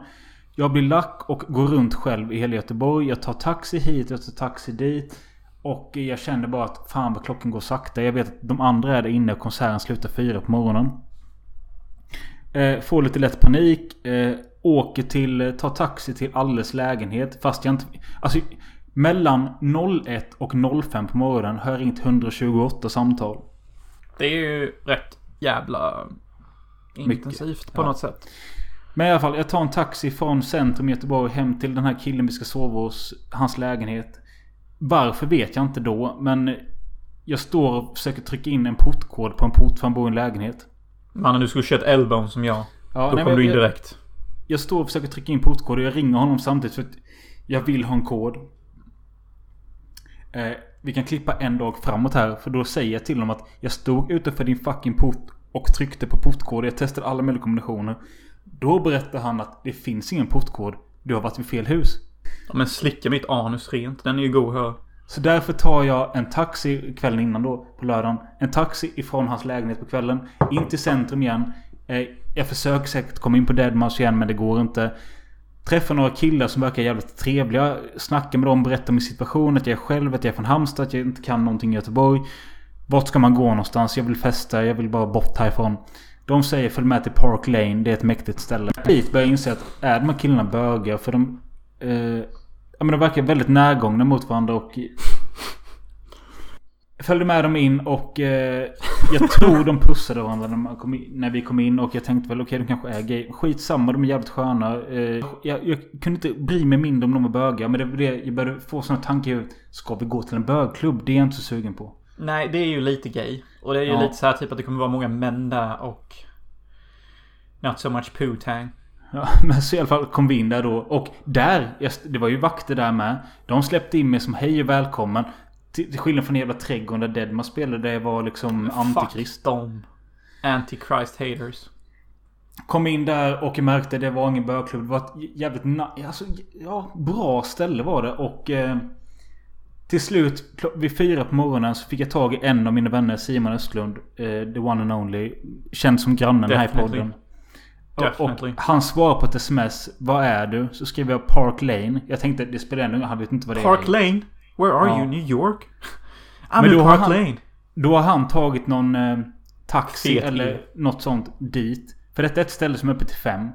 Speaker 1: Jag blir lack och går runt själv i hela Göteborg. Jag tar taxi hit, jag tar taxi dit. Och jag känner bara att fan vad klockan går sakta. Jag vet att de andra är där inne och konserten slutar fyra på morgonen. Eh, får lite lätt panik. Eh, åker till, eh, tar taxi till Alles lägenhet. Fast jag inte... Alltså mellan 01 och 05 på morgonen har jag ringt 128 samtal.
Speaker 2: Det är ju rätt jävla intensivt på
Speaker 1: ja.
Speaker 2: något sätt.
Speaker 1: Men i alla fall, jag tar en taxi från centrum i Göteborg hem till den här killen vi ska sova hos. Hans lägenhet. Varför vet jag inte då. Men jag står och försöker trycka in en portkod på en port för han bor i en lägenhet.
Speaker 2: Mannen du skulle kört Elbone som jag.
Speaker 1: Ja,
Speaker 2: Då
Speaker 1: nej,
Speaker 2: kom du in
Speaker 1: jag,
Speaker 2: direkt.
Speaker 1: jag står och försöker trycka in portkod och jag ringer honom samtidigt för att jag vill ha en kod. Eh, vi kan klippa en dag framåt här. För då säger jag till honom att jag stod utanför din fucking port och tryckte på portkod. Jag testade alla möjliga kombinationer. Då berättar han att det finns ingen portkod. Du har varit vid fel hus.
Speaker 2: Ja, men slicka mitt anus rent. Den är ju god höra.
Speaker 1: Så därför tar jag en taxi kvällen innan då, på lördagen. En taxi ifrån hans lägenhet på kvällen. In till centrum igen. Eh, jag försöker säkert komma in på Deadmau5 igen men det går inte. Träffar några killar som verkar jävligt trevliga. Snackar med dem, berättar om min situation. Att jag är själv, att jag är från Halmstad, att jag inte kan någonting i Göteborg. Vart ska man gå någonstans? Jag vill festa, jag vill bara bort härifrån. De säger följ med till Park Lane, det är ett mäktigt ställe. Dit börjar jag inse att är de här killarna bögar? För de... Eh, ja men de verkar väldigt närgångna mot varandra och... Följde med dem in och... Eh, jag tror de pussade varandra när, in, när vi kom in. Och jag tänkte väl okej de kanske är gay. Skitsamma, de är jävligt sköna. Eh, jag, jag kunde inte bry mig mindre om de var bögar. Men det, det, jag började få sådana tankar. Ska vi gå till en bögklubb? Det är jag inte så sugen på.
Speaker 2: Nej, det är ju lite gay. Och det är ju
Speaker 1: Ja.
Speaker 2: lite så här typ att det kommer vara många män där och... Not so much poo-tang.
Speaker 1: Ja, men så i alla fall kom vi in där då. Och där, det var ju vakter där med. De släppte in mig som hej och välkommen. Till, skillnad från den jävla trädgården där Deadma spelade. Där jag var liksom antikrist.
Speaker 2: Fuck dem. Antichrist haters.
Speaker 1: Kom in där och märkte det var ingen bögklubb. Det var ett jävligt na- alltså, ja, bra ställe var det. Och eh, till slut vid fyra på morgonen så fick jag tag i en av mina vänner Simon Östlund. Eh, the one and only. Känd som grannen här i
Speaker 2: Definitely.
Speaker 1: podden. Och, och
Speaker 2: Definitely.
Speaker 1: han svarade på ett sms. Vad är du? Så skrev jag Park Lane. Jag tänkte det spelar ändå ingen Han vet inte vad det
Speaker 2: Park
Speaker 1: är.
Speaker 2: Lane? Where are
Speaker 1: Ja.
Speaker 2: you? New York? I'm
Speaker 1: Men
Speaker 2: in Park
Speaker 1: han-
Speaker 2: Lane.
Speaker 1: Då har han tagit någon eh, taxi
Speaker 2: Fet
Speaker 1: eller
Speaker 2: bil.
Speaker 1: något sånt dit. För detta är ett ställe som är öppet till fem.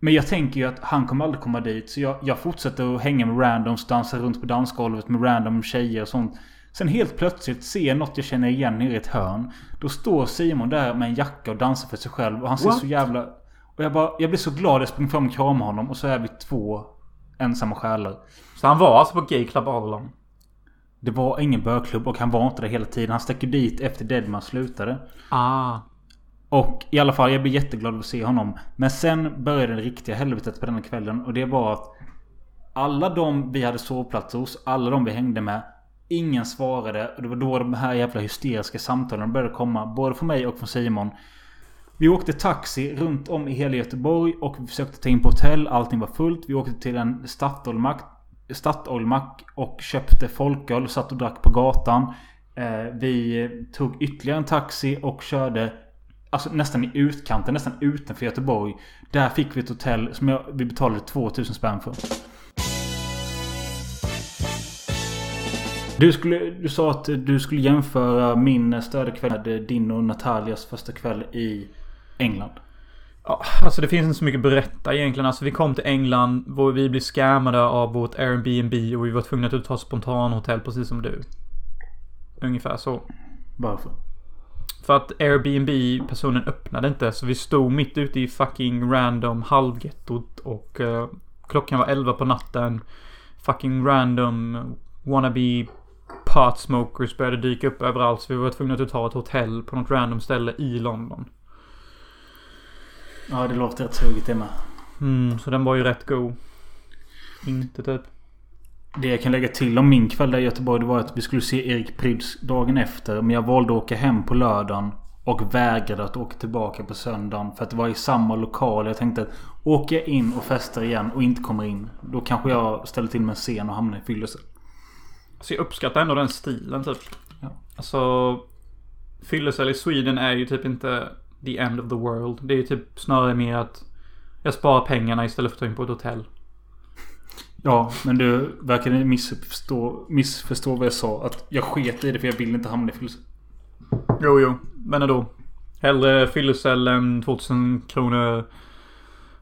Speaker 1: Men jag tänker ju att han kommer aldrig komma dit. Så jag, jag fortsätter att hänga med randoms, dansa runt på dansgolvet med random tjejer och sånt. Sen helt plötsligt ser jag något jag känner igen nere i ett hörn. Då står Simon där med en jacka och dansar för sig själv. Och han ser
Speaker 2: What?
Speaker 1: så jävla... Och jag bara... Jag blir så glad. Jag springer fram och kramar honom. Och så är vi två ensamma själar.
Speaker 2: Så han var alltså på Gay Club all along?
Speaker 1: Det var ingen bögklubb och han var inte där hela tiden. Han stack ju dit efter Deadman slutade.
Speaker 2: Ah.
Speaker 1: Och i alla fall, jag blir jätteglad att se honom. Men sen började det riktiga helvetet på denna kvällen. Och det var att alla de vi hade sovplats hos, alla de vi hängde med. Ingen svarade. Och det var då de här jävla hysteriska samtalen började komma. Både från mig och från Simon. Vi åkte taxi runt om i hela Göteborg och vi försökte ta in på hotell. Allting var fullt. Vi åkte till en Statoilmack Statoilmack och köpte folköl. Satt och drack på gatan. Eh, vi tog ytterligare en taxi och körde Alltså nästan i utkanten, nästan utanför Göteborg. Där fick vi ett hotell som jag, vi betalade 2000 spänn för. Du, skulle, du sa att du skulle jämföra min stödkväll med din och Natalias första kväll i England.
Speaker 2: Ja, alltså det finns inte så mycket att berätta egentligen. Alltså vi kom till England, vi blev scammade av vårt Airbnb och vi var tvungna att ta spontanhotell precis som du. Ungefär så.
Speaker 1: Varför?
Speaker 2: För att Airbnb-personen öppnade inte. Så vi stod mitt ute i fucking random halvgettot och eh, klockan var 11 på natten. Fucking random wannabe pot smokers började dyka upp överallt. Så vi var tvungna att ta ett hotell på något random ställe i London.
Speaker 1: Ja, det låter rätt sugigt det med.
Speaker 2: Mm, så den var ju rätt god. Inte typ.
Speaker 1: Det jag kan lägga till om min kväll där i Göteborg det var att vi skulle se Erik Pryds dagen efter. Men jag valde att åka hem på lördagen. Och vägrade att åka tillbaka på söndagen. För att det var i samma lokal. Jag tänkte att åker jag in och festar igen och inte kommer in. Då kanske jag ställer till med en scen och hamnar i fyllelse.
Speaker 2: Så jag uppskattar ändå den stilen typ.
Speaker 1: Ja.
Speaker 2: Alltså... Fyllecell i Sweden är ju typ inte the end of the world. Det är ju typ snarare mer att jag sparar pengarna istället för att ta in på ett hotell.
Speaker 1: Ja, men du verkar missförstå, missförstå vad jag sa. Att jag sket i det för jag vill inte hamna i fyllelse.
Speaker 2: Jo, jo. Men ändå. Hellre fyllecell än 2000 kronor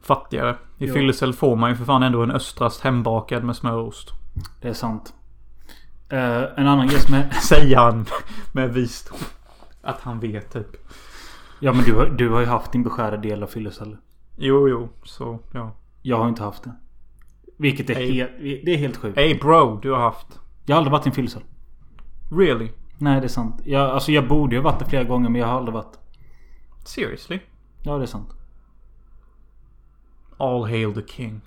Speaker 2: fattigare. I
Speaker 1: Jo.
Speaker 2: fyllecell får man ju för fan ändå en östrast hembakad med smörost.
Speaker 1: Det är sant. Eh, en annan grej som är...
Speaker 2: Säger han med visdom. Att han vet typ.
Speaker 1: Ja men du, du har ju haft din beskärda del av fyllecell.
Speaker 2: Jo, jo. Så, ja.
Speaker 1: Jag har inte haft det. Vilket är,
Speaker 2: Hey.
Speaker 1: helt, det är helt sjukt.
Speaker 2: Hey bro, du har haft.
Speaker 1: Jag har aldrig varit i en fyllecell.
Speaker 2: Really?
Speaker 1: Nej det är sant. Jag, alltså jag borde ju ha varit det flera gånger men jag har aldrig varit.
Speaker 2: Seriously?
Speaker 1: Ja det är sant.
Speaker 2: All hail the king.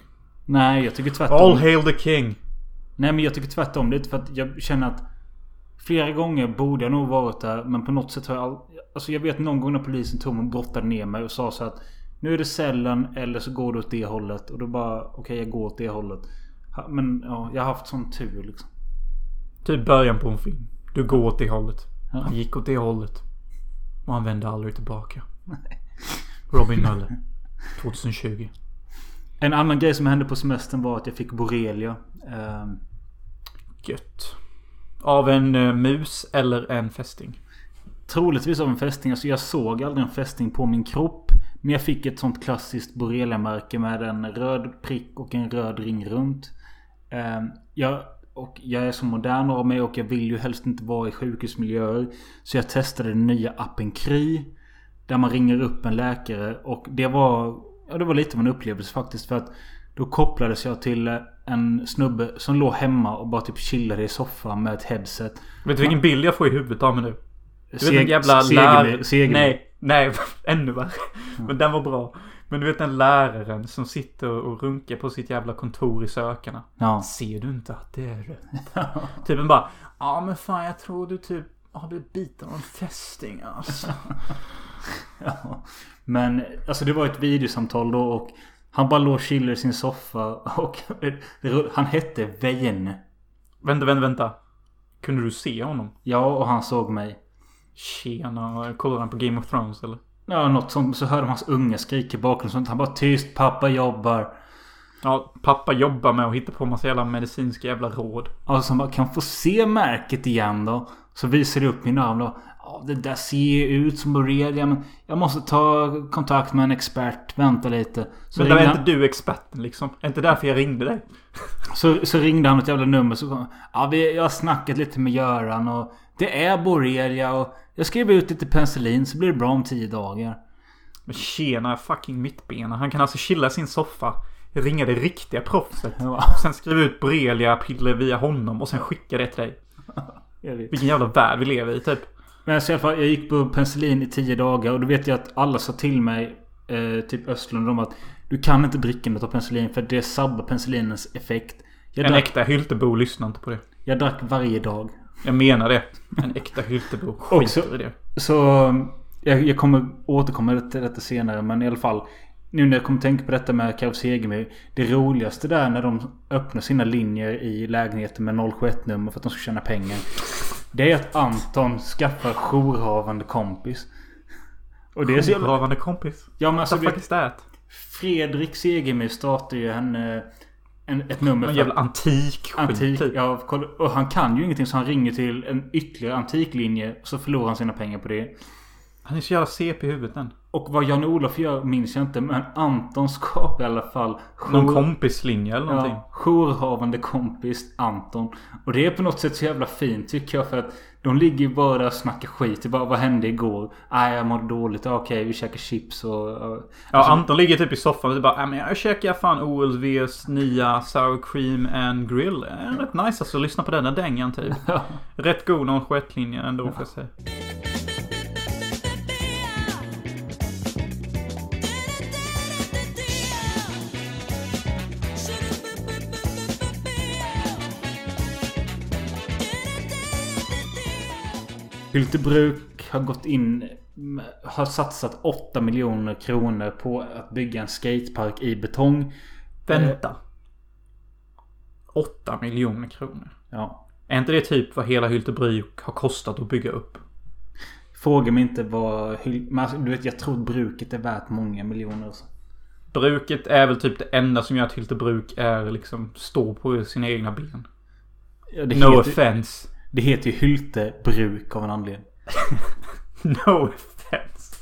Speaker 1: Nej jag tycker tvärtom.
Speaker 2: All hail the king.
Speaker 1: Nej men jag tycker tvärtom. Det är inte för att jag känner att Flera gånger borde jag nog varit där men på något sätt har jag all... Alltså jag vet någon gång när polisen tog mig och brottade ner mig och sa så att Nu är det cellen eller så går du åt det hållet. Och då bara okej jag går åt det hållet. Men ja, jag har haft sån tur liksom.
Speaker 2: Typ början på en film. Du går åt det hållet.
Speaker 1: Ja.
Speaker 2: Han gick åt det hållet. Och han vände aldrig tillbaka. Robin Möller. 2020.
Speaker 1: En annan grej som hände på semestern var att jag fick borrelia. Ehm,
Speaker 2: Gött. Av en eh, mus eller en fästing?
Speaker 1: Troligtvis av en fästing. Alltså jag såg aldrig en fästing på min kropp. Men jag fick ett sånt klassiskt borreliamärke med en röd prick och en röd ring runt. Ehm, jag Och jag är så modern av mig och jag vill ju helst inte vara i sjukhusmiljöer. Så jag testade den nya appen Kry. Där man ringer upp en läkare och det var... Ja det var lite av en upplevelse faktiskt för att då kopplades jag till en snubbe som låg hemma och bara typ chillade i soffan med ett headset.
Speaker 2: Vet du vilken bild jag får i huvudet av mig nu? Du vet en
Speaker 1: Seg-
Speaker 2: jävla
Speaker 1: Segemyhr-
Speaker 2: lärare...
Speaker 1: Segemyhr.
Speaker 2: Nej, nej, ännu värre. Men den var bra. Men du vet den läraren som sitter och runkar på sitt jävla kontor i sökarna.
Speaker 1: Ja.
Speaker 2: Ser du inte att det är rött? typ en bara, ja men fan jag tror du typ har blivit biten av en fästing alltså.
Speaker 1: Ja. Men alltså det var ett videosamtal då och han bara låg och chillade i sin soffa och han hette Vejen.
Speaker 2: vänta, vänta, vänta. Kunde du se honom?
Speaker 1: Ja, och han såg mig.
Speaker 2: Tjena, kollar han på Game of Thrones eller?
Speaker 1: Ja, något sånt. Så hörde man hans unga skrika i bakgrunden. Sånt. Han bara tyst, pappa jobbar.
Speaker 2: Ja, pappa jobbar med att hitta på massa jävla medicinska jävla råd.
Speaker 1: Och så han bara, kan få se märket igen då? Så visar det upp min arm då. Ja, det där ser ju ut som borrelia men jag måste ta kontakt med en expert. Vänta lite. Så,
Speaker 2: Men där är
Speaker 1: han,
Speaker 2: inte du experten liksom? Är inte därför jag ringde dig?
Speaker 1: så, så ringde han ett jävla nummer. Så kom, ja, vi, jag har snackat lite med Göran och det är borrelia och jag skrev ut lite penicillin så blir det bra om tio dagar.
Speaker 2: Men tjena fucking mittbena. Han kan alltså chilla sin soffa. Ringa det riktiga proffset. Sen skriva ut borrelia-piller via honom och sen skicka det till dig. Vilken jävla värld vi lever i typ.
Speaker 1: Men alltså, i alla fall, jag gick på penicillin i tio dagar och då vet jag att alla sa till mig eh, Typ Östlund om att Du kan inte dricka något av penicillin för det sabbar penicillinens effekt. Jag
Speaker 2: En
Speaker 1: drack,
Speaker 2: äkta Hyltebo lyssnar inte på det.
Speaker 1: jag drack varje dag.
Speaker 2: Jag menar det. En äkta Hyltebo skiter i det.
Speaker 1: Så um, jag, jag kommer återkomma till detta senare men i alla fall Nu när jag kommer tänka på detta med Karos Segemyhr Det roligaste där när de öppnar sina linjer i lägenheten med 071-nummer för att de ska tjäna pengar Det är att Anton skaffar jourhavande kompis. Och det är så jävla...
Speaker 2: Jourhavande kompis.
Speaker 1: Ja men alltså
Speaker 2: What the?
Speaker 1: Fredrik Segemyhr startar ju en, eh, en, ett nummer
Speaker 2: En
Speaker 1: för-
Speaker 2: jävla antik
Speaker 1: Antik,
Speaker 2: typ.
Speaker 1: ja, och han kan ju ingenting så han ringer till en ytterligare antiklinje. Och så förlorar han sina pengar på det.
Speaker 2: Han är så jävla CP i huvudet den.
Speaker 1: Och vad Jan-Olof gör minns jag inte. Men Anton skapar i alla fall
Speaker 2: Någon
Speaker 1: jour-
Speaker 2: kompislinje eller någonting.
Speaker 1: Ja, jourhavande kompis Anton. Och det är på något sätt så jävla fint tycker jag. För att de ligger ju bara där och snackar skit. Det bara, vad hände igår? Nej, jag mådde dåligt. Okej, vi käkar chips och... och
Speaker 2: Ja,
Speaker 1: alltså,
Speaker 2: Anton ligger typ i soffan och bara "Ja, men jag käkar fan OLVs nya Sour Cream and Grill. Rätt nice alltså. Lyssna på den där dängan typ. Rätt god någon sketlinje ändå får jag säga.
Speaker 1: Hyltebruk har gått in har satsat 8 miljoner kronor på att bygga en skatepark i betong.
Speaker 2: Vänta. 8 miljoner kronor.
Speaker 1: Ja.
Speaker 2: Är inte det typ vad hela Hyltebruk har kostat att bygga upp?
Speaker 1: Fråga mig inte vad... Alltså, du vet, jag tror bruket är värt många miljoner.
Speaker 2: Bruket är väl typ det enda som gör att Hyltebruk är liksom står på sina egna ben.
Speaker 1: Ja, det,
Speaker 2: No
Speaker 1: heter,
Speaker 2: offense.
Speaker 1: Det heter ju Hyltebruk av en anledning.
Speaker 2: No offense.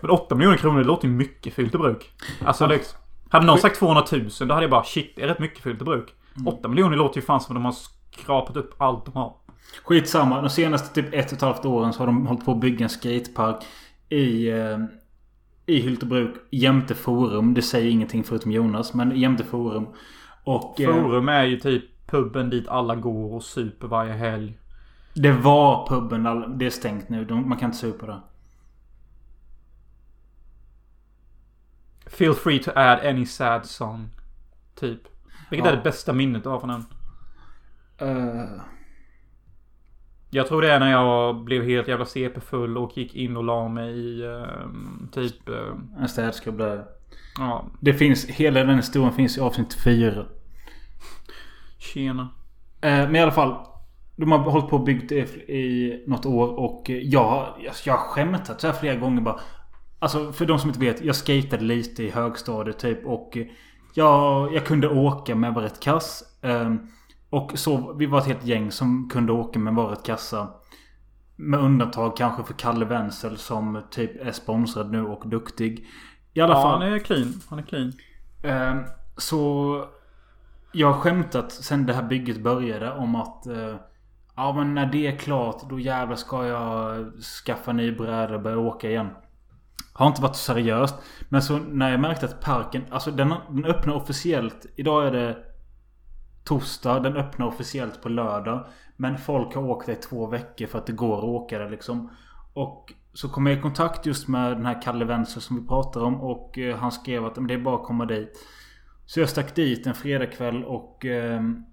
Speaker 2: Men 8 miljoner kronor det låter ju mycket för Hyltebruk. Alltså liksom. Hade någon sagt 200 000 då hade jag bara shit det är rätt mycket för Hyltebruk. 8 miljoner låter ju fan som att de har skrapat upp allt de har.
Speaker 1: Skitsamma. De senaste typ ett och ett halvt åren så har de hållit på att bygga en skatepark i... Eh, I Hyltebruk jämte Forum. Det säger ingenting förutom Jonas. Men jämte Forum. Och... Eh,
Speaker 2: Forum är ju typ puben dit alla går och super varje helg.
Speaker 1: det var puben. Det är stängt nu. Man kan inte supa där.
Speaker 2: Feel free to add any sad song. Typ. Vilket
Speaker 1: Ja.
Speaker 2: är det bästa minnet du har från den?
Speaker 1: Eh,
Speaker 2: Jag tror det är när jag blev helt jävla CP-full och gick in och la mig i ehm, typ... ehm,
Speaker 1: en städskrubb där.
Speaker 2: ja,
Speaker 1: Det finns... Hela den historien finns i avsnitt 4.
Speaker 2: Tjena.
Speaker 1: Eh, men i alla fall. De har hållit på och byggt det i något år och eh, jag, jag, jag har skämtat så här flera gånger bara. Alltså för de som inte vet. Jag skatade lite i högstadiet typ och eh, jag, jag kunde åka men var rätt kass. Eh, och så vi var ett helt gäng som kunde åka men var rätt kassa. Med undantag kanske för Kalle Wenzel som typ är sponsrad nu och duktig. I alla
Speaker 2: Ja,
Speaker 1: fall.
Speaker 2: han är clean. Han är clean.
Speaker 1: Eh, så jag har skämtat sen det här bygget började om att eh, Ja men när det är klart då jävlar ska jag skaffa ny bräda och börja åka igen. Har inte varit så seriöst. Men så när jag märkte att parken, alltså den, den öppnar officiellt. Idag är det torsdag. Den öppnar officiellt på lördag. Men folk har åkt där i två veckor för att det går att åka där liksom. Och så kom jag i kontakt just med den här Kalle Wenzel som vi pratar om. Och eh, han skrev att men det är bara att komma dit. Så jag stack dit en fredagkväll och ehm,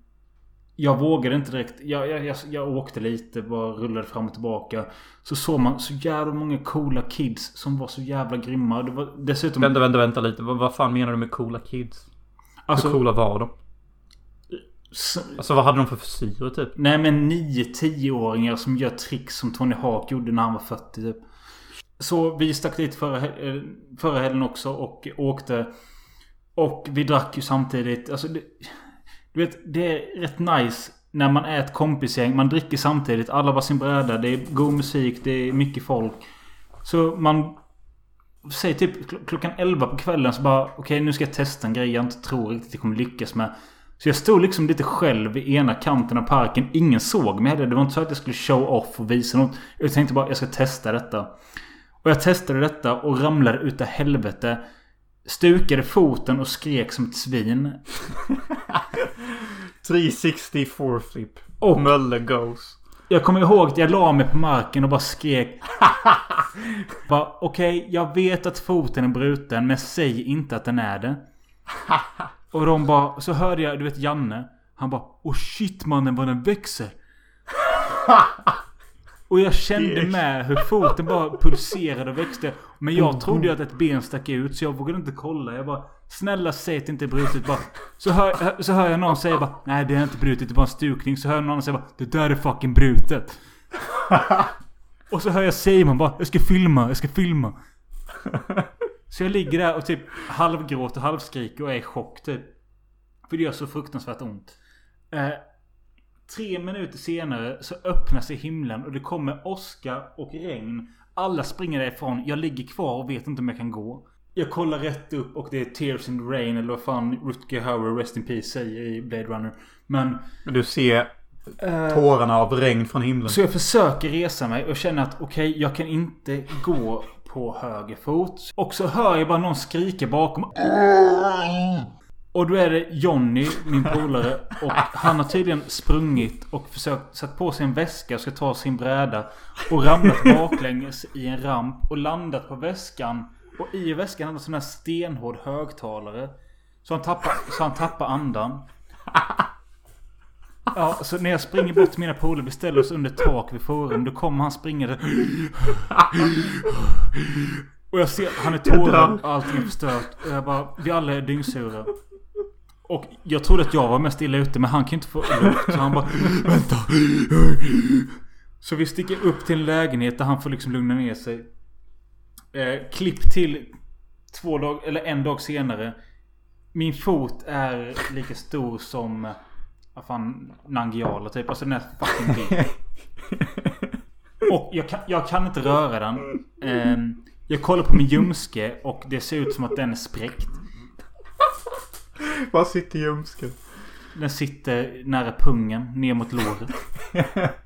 Speaker 1: jag vågade inte direkt. Jag, jag, jag, jag åkte lite, bara rullade fram och tillbaka. Så såg man så jävla många coola kids som var så jävla grymma. Det var dessutom...
Speaker 2: Vänta, vänta, vänta lite. Vad, vad fan menar du med coola kids?
Speaker 1: alltså,
Speaker 2: Hur coola var de? Alltså vad hade de för frisyrer typ?
Speaker 1: Nej men 9-10-åringar som gör tricks som Tony Hawk gjorde när han var 40 typ. Så vi stack dit förra, eh, förra helgen också och åkte. Och vi drack ju samtidigt. Alltså det, Du vet, det är rätt nice när man är ett kompisgäng. Man dricker samtidigt. Alla var sin bräda. Det är god musik. Det är mycket folk. Så man... Säg typ kl- klockan 11 på kvällen så bara okej nu ska jag testa en grej jag inte tror riktigt jag kommer lyckas med. Så jag stod liksom lite själv i ena kanten av parken. Ingen såg mig heller. Det var inte så att jag skulle show off och visa något. Jag tänkte bara jag ska testa detta. Och jag testade detta och ramlade utav helvete. Stukade foten och skrek som ett svin.
Speaker 2: 364 flip.
Speaker 1: Och-
Speaker 2: Mölle goes.
Speaker 1: Jag kommer ihåg att jag la mig på marken och bara skrek. Bara, Okej, jag vet att foten är bruten men säg inte att den är det. Och de bara, så hörde jag, du vet Janne. Han bara, åh shit mannen vad den växer. Och jag kände med hur foten bara pulserade och växte. Men jag trodde ju att ett ben stack ut så jag vågade inte kolla. Jag bara Snälla säg att det inte är brutet. Bara, så, hör, så hör jag någon säga bara Nej det är inte brutet, det är bara en stukning. Så hör jag någon säga bara Det där är fucking brutet. och så hör jag Simon bara Jag ska filma, jag ska filma. Så jag ligger där och typ halvgråter, halvskriker och är i chock typ. För det gör så fruktansvärt ont. Eh, tre minuter senare så öppnar sig himlen och det kommer åska och regn. Alla springer därifrån. Jag ligger kvar och vet inte om jag kan gå. Jag kollar rätt upp och det är Tears in the Rain eller vad fan Rutger Hauer Rest in Peace säger i Blade Runner. Men
Speaker 2: du ser tårarna av regn från himlen.
Speaker 1: så jag försöker resa mig och känner att okej, jag kan inte gå på höger fot. Och så hör jag bara någon skrika bakom. Och då är det Jonny, min polare. Och han har tydligen sprungit och försökt sätta på sig en väska och ska ta sin bräda. Och ramlat baklänges i en ramp och landat på väskan. Och i väskan hade han en sån här stenhård högtalare. Så han tappar, så han tappar andan. Ja, så när jag springer bort till mina polare, vi ställer oss under ett tak vid forum. Då kommer han springande. Och jag ser, han är tårögd, allting är förstört. Och jag bara, vi alla är dyngsura. Och jag trodde att jag var mest illa ute, men han kan inte få luft. Så han bara, vänta. Så vi sticker upp till en lägenhet där han får liksom lugna ner sig. Eh, klipp till två dagar, eller en dag senare. Min fot är lika stor som... eh, Vad fan, Nangijala typ. Alltså den är fucking big. Och jag kan, jag kan inte röra den. Ehm, jag kollar på min ljumske och det ser ut som att den är spräckt.
Speaker 2: Var sitter ljumsken?
Speaker 1: Den sitter nära pungen, ner mot låret.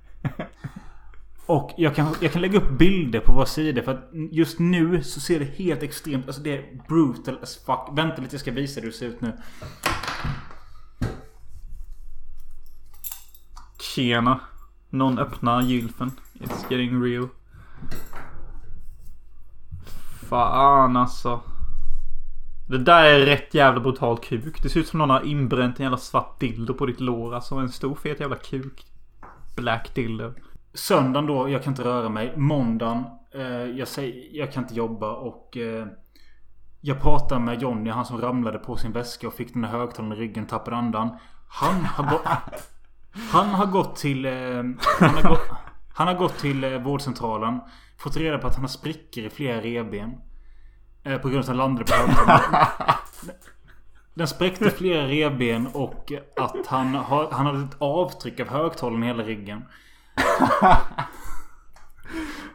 Speaker 1: Och jag kan, jag kan lägga upp bilder på våra sidor för att just nu så ser det helt extremt... Alltså det är brutal as fuck. Vänta lite, jag ska visa hur det ser ut nu.
Speaker 2: Tjena. Någon öppnar gylfen. It's getting real. Fan alltså. Det där är rätt jävla brutal kuk. Det ser ut som någon har inbränt en jävla svart dildo på ditt lår. Alltså en stor fet jävla kuk. Black dildo.
Speaker 1: Söndagen då, jag kan inte röra mig. Måndagen, eh, jag, säger, jag kan inte jobba och... Eh, jag pratar med Jonny, han som ramlade på sin väska och fick den här högtalaren i ryggen, tappade andan. Han har gått... Han har gått till... Eh, han, har gått, han har gått till eh, vårdcentralen. Fått reda på att han har sprickor i flera revben. Eh, på grund av att landade på högtalaren. Den spräckte flera revben och att han, han hade ett avtryck av högtalaren i hela ryggen.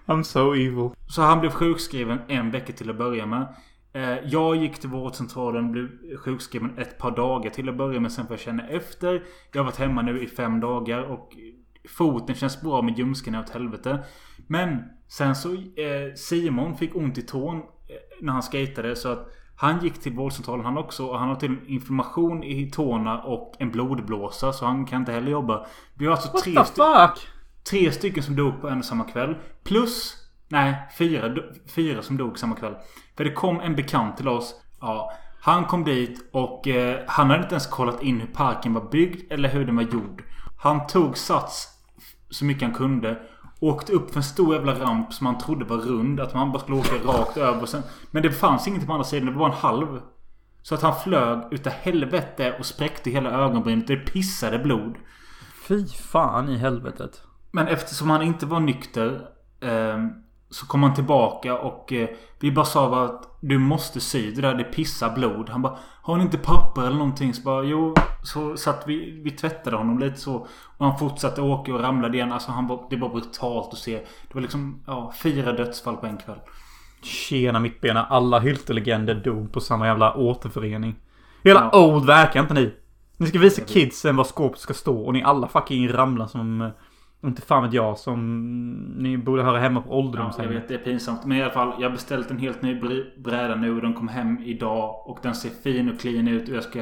Speaker 2: I'm so evil.
Speaker 1: Så han blev sjukskriven en vecka till att börja med. Eh, Jag gick till vårdcentralen blev sjukskriven ett par dagar till att börja med. Sen får jag känna efter. Jag har varit hemma nu i fem dagar och foten känns bra med ljumsken är åt helvete. Men sen så eh, Simon fick ont i tån när han skatade så att han gick till vårdcentralen han också och han har till inflammation i tårna och en blodblåsa så han kan inte heller jobba. Vi har alltså
Speaker 2: What
Speaker 1: tre,
Speaker 2: the fuck?
Speaker 1: tre stycken som dog på en och samma kväll. Plus Nej, fyra, fyra som dog samma kväll. För det kom en bekant till oss. Ja, han kom dit och eh, han hade inte ens kollat in hur parken var byggd eller hur den var gjord. Han tog sats så mycket han kunde. Åkte upp för en stor jävla ramp som han trodde var rund. Att man bara skulle åka rakt över. Sen, men det fanns ingenting på andra sidan. Det var bara en halv. Så att han flög utav helvete och spräckte hela ögonbrynet. Det pissade blod.
Speaker 2: Fy fan i helvetet.
Speaker 1: Men eftersom han inte var nykter eh, Så kom han tillbaka och eh, Vi bara sa att Du måste sy det där, det pissar blod. Han bara Har ni inte papper eller någonting? Så bara jo Så satt vi, vi tvättade honom lite så. Och han fortsatte åka och ramlade igen. Alltså han var, det var brutalt att se. Det var liksom ja, fyra dödsfall på en kväll.
Speaker 2: Tjena mittbena. Alla hyltelegender dog på samma jävla återförening. Hela
Speaker 1: Ja.
Speaker 2: old verkar inte ni? Ni ska visa kidsen var skåpet ska stå och ni alla fucking ramlar som... Inte fan vet jag som... Ni borde höra hemma på
Speaker 1: Ja, jag
Speaker 2: ålderdomshemmet.
Speaker 1: vet det är pinsamt. Men i alla fall. Jag har beställt en helt ny br- bräda nu. Och den kom hem idag. Och den ser fin och clean ut. Och jag ska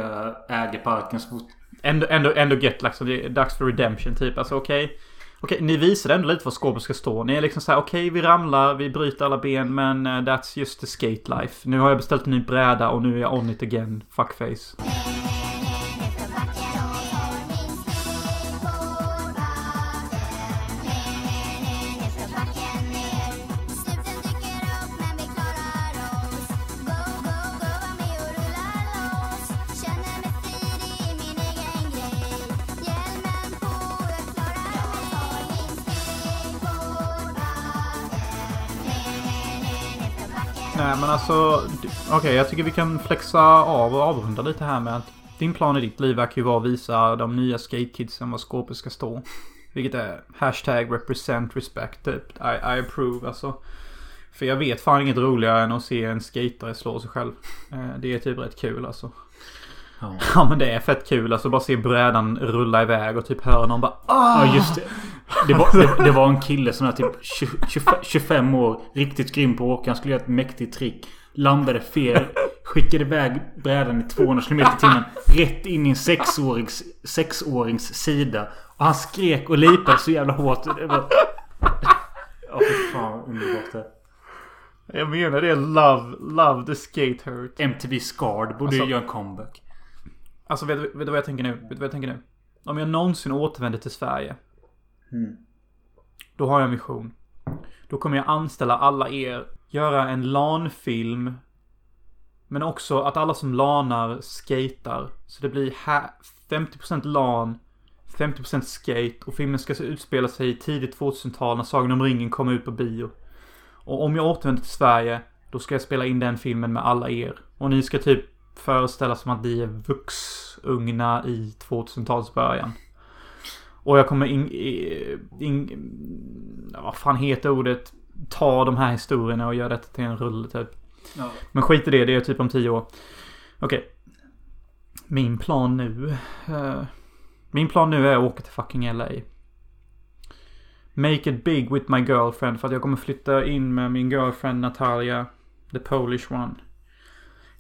Speaker 1: äga parken så fort
Speaker 2: Ändå, ändå, ändå get like, så det är dags för redemption typ. Alltså okej. Okej, ni visade ändå lite var skåpet ska stå. Ni är liksom såhär, okej vi ramlar, vi bryter alla ben men eh, that's just the skate life. Nu har jag beställt en ny bräda och nu är jag on it again. Fuckface. Nej men alltså, Okej, okej jag tycker vi kan flexa av och avrunda lite här med att din plan i ditt liv verkar ju vara att visa de nya skatekidsen var skåpet ska stå. Vilket är hashtag represent respect typ. I, I approve alltså. För jag vet fan inget roligare än att se en skatare slå sig själv. Eh, det är typ rätt kul alltså.
Speaker 1: Ja.
Speaker 2: Ja men det är fett kul alltså. Bara se brädan rulla iväg och typ höra någon bara ah!
Speaker 1: Ja just det. Det var, det, det var en kille som var typ 20, 25, 25 år. Riktigt grym på att åka. Han skulle göra ett mäktigt trick. Landade fel. Skickade iväg brädan i 200 km i timmen. Rätt in i en sexårings, sexårings sida. Och han skrek och lipade så jävla hårt. Det var... Ja fy fan underbart det.
Speaker 2: Jag menar det. Love, love the skate hurt.
Speaker 1: MTV Scarred borde
Speaker 2: Alltså-
Speaker 1: ju göra en comeback.
Speaker 2: Alltså vet, vet du vad jag tänker nu? Vet du vad jag tänker nu? Om jag någonsin återvänder till Sverige. Då har jag en vision. Då kommer jag anställa alla er. Göra en LAN-film. Men också att alla som lanar skatar. Så det blir ha- 50% LAN. 50% skate. Och filmen ska utspela sig i tidigt 2000-tal när Sagan om ringen kommer ut på bio. Och om jag återvänder till Sverige. Då ska jag spela in den filmen med alla er. Och ni ska typ föreställa som att ni är vuxungna i 2000-talets början. Och jag kommer in, in, Vad fan heter ordet? Ta de här historierna och göra detta till en rulle typ.
Speaker 1: Ja.
Speaker 2: Men skit i det, det är typ om tio år. Okej. Min plan nu. eh, min plan nu är att åka till fucking LA. Make it big with my girlfriend. För att jag kommer flytta in med min girlfriend Natalia. The Polish one.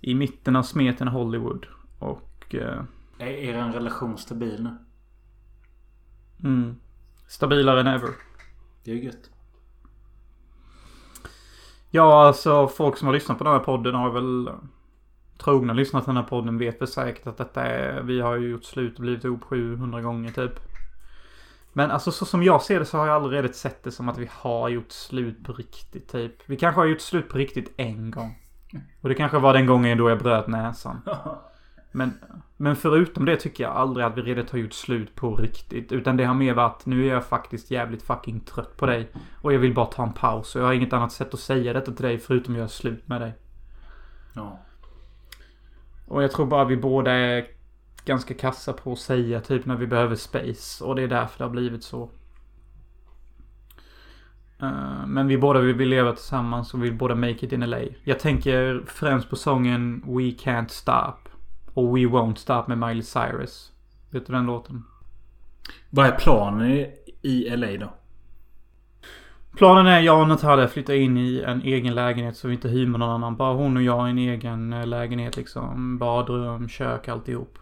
Speaker 2: I mitten av smeten Hollywood. Och... eh,
Speaker 1: Är er relation stabil nu?
Speaker 2: mm, stabilare än ever.
Speaker 1: Det är ju gött.
Speaker 2: Ja, alltså folk som har lyssnat på den här podden har väl... Trogna lyssnat på den här podden vet väl säkert att detta är... Vi har ju gjort slut och blivit ihop 700 gånger typ. Men alltså så som jag ser det så har jag aldrig redigt sett det som att vi har gjort slut på riktigt typ. Vi kanske har gjort slut på riktigt en gång. Och det kanske var den gången då jag bröt näsan. Men, men förutom det tycker jag aldrig att vi redan har gjort slut på riktigt. Utan det har mer varit, nu är jag faktiskt jävligt fucking trött på dig. Och jag vill bara ta en paus. Och jag har inget annat sätt att säga detta till dig förutom att göra slut med dig.
Speaker 1: Ja.
Speaker 2: Och jag tror bara vi båda är ganska kassa på att säga typ när vi behöver space. Och det är därför det har blivit så.
Speaker 6: Eh, men vi båda vill, vill leva tillsammans och vill båda make it in LA. Jag tänker främst på sången We Can't Stop. Och We Won't Stop med Miley Cyrus. Vet du den låten?
Speaker 1: Vad är planen i, i LA då?
Speaker 6: Planen är jag och Natalia flyttar in i en egen lägenhet så vi inte hyr med någon annan. Bara hon och jag i en egen eh, lägenhet liksom. Badrum, kök, alltihop.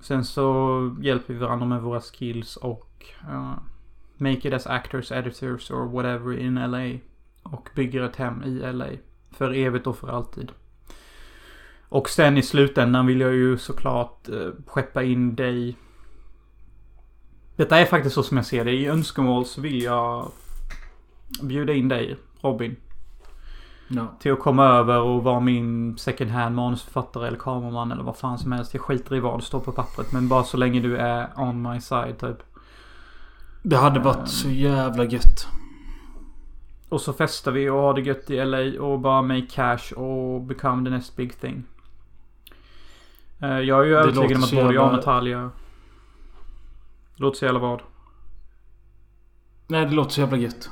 Speaker 6: Sen så hjälper vi varandra med våra skills och uh, make it as actors, editors or whatever in LA. Och bygger ett hem i LA. För evigt och för alltid. Och sen i slutändan vill jag ju såklart uh, skeppa in dig. Detta är faktiskt så som jag ser det. I önskemål så vill jag bjuda in dig, Robin.
Speaker 1: Ja.
Speaker 6: Till att komma över och vara min second hand manusförfattare eller kameraman eller vad fan som helst. Jag skiter i vad det står på pappret. Men bara så länge du är on my side typ.
Speaker 1: Det hade varit så jävla gött.
Speaker 6: Och så festar vi och har det gött i LA och bara make cash och become the next big thing. Eh, Jag är ju
Speaker 1: Det
Speaker 6: övertygad om att både jag och Natalia... Låter så jävla vad?
Speaker 1: Nej, det låter så jävla gött.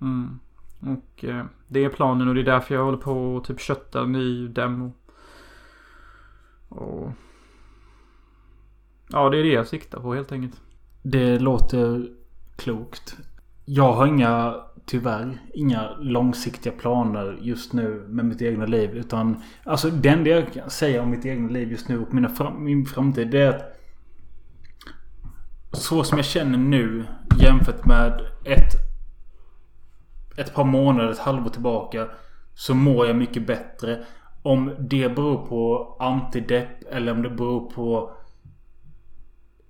Speaker 6: Mm. Och eh, det är planen och det är därför jag håller på och typ köttar en ny demo. Och... Ja, det är det jag siktar på helt enkelt.
Speaker 1: Det låter klokt. Jag har inga, tyvärr, inga långsiktiga planer just nu med mitt egna liv. Utan, alltså det enda jag kan säga om mitt egna liv just nu och mina fram, min framtid det är att så som jag känner nu jämfört med ett ett par månader, ett halvår tillbaka så mår jag mycket bättre. Om det beror på antidepp eller om det beror på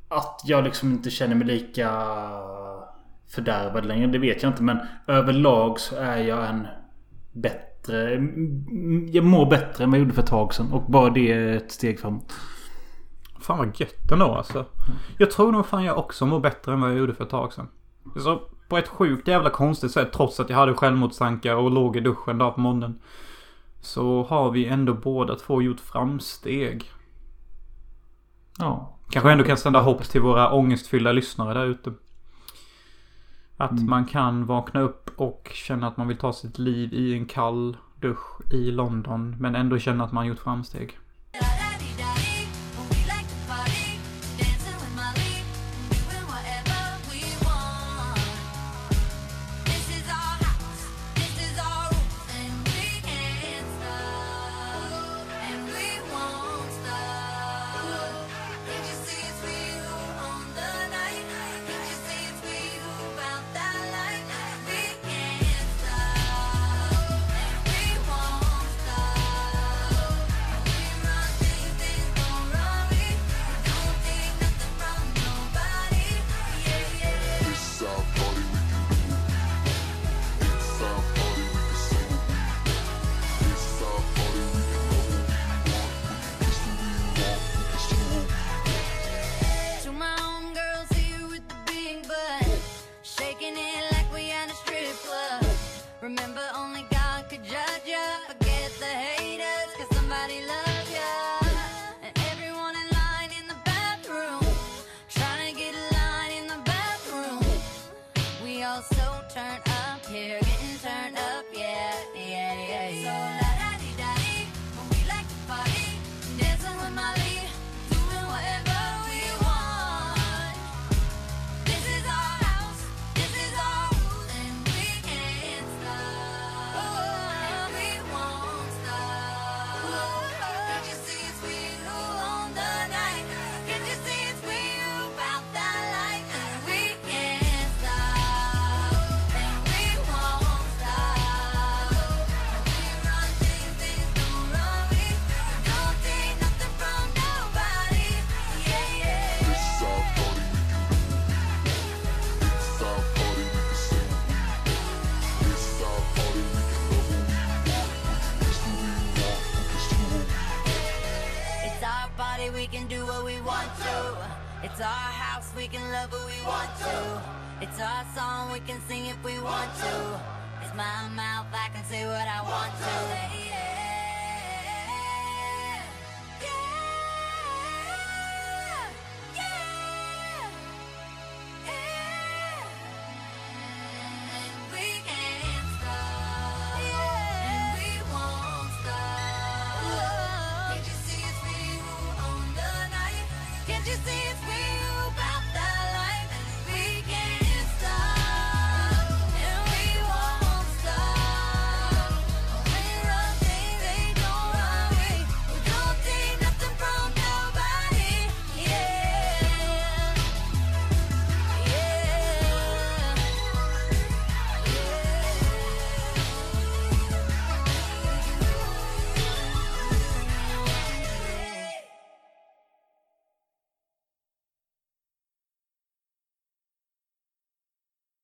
Speaker 1: att jag liksom inte känner mig lika fördärvad längre. Det vet jag inte. Men överlag så är jag en bättre... Jag mår bättre än vad jag gjorde för ett tag sedan. Och bara det är ett steg framåt.
Speaker 6: Fan vad gött ändå alltså. Jag tror nog fan jag också mår bättre än vad jag gjorde för ett tag sedan. Så på ett sjukt jävla konstigt sätt trots att jag hade självmordstankar och låg i duschen där på morgonen. Så har vi ändå båda två gjort framsteg.
Speaker 1: Ja.
Speaker 6: Kanske ändå kan sända hopp till våra ångestfyllda lyssnare där ute. Att
Speaker 1: Mm.
Speaker 6: man kan vakna upp och känna att man vill ta sitt liv i en kall dusch i London. Men ändå känna att man gjort framsteg.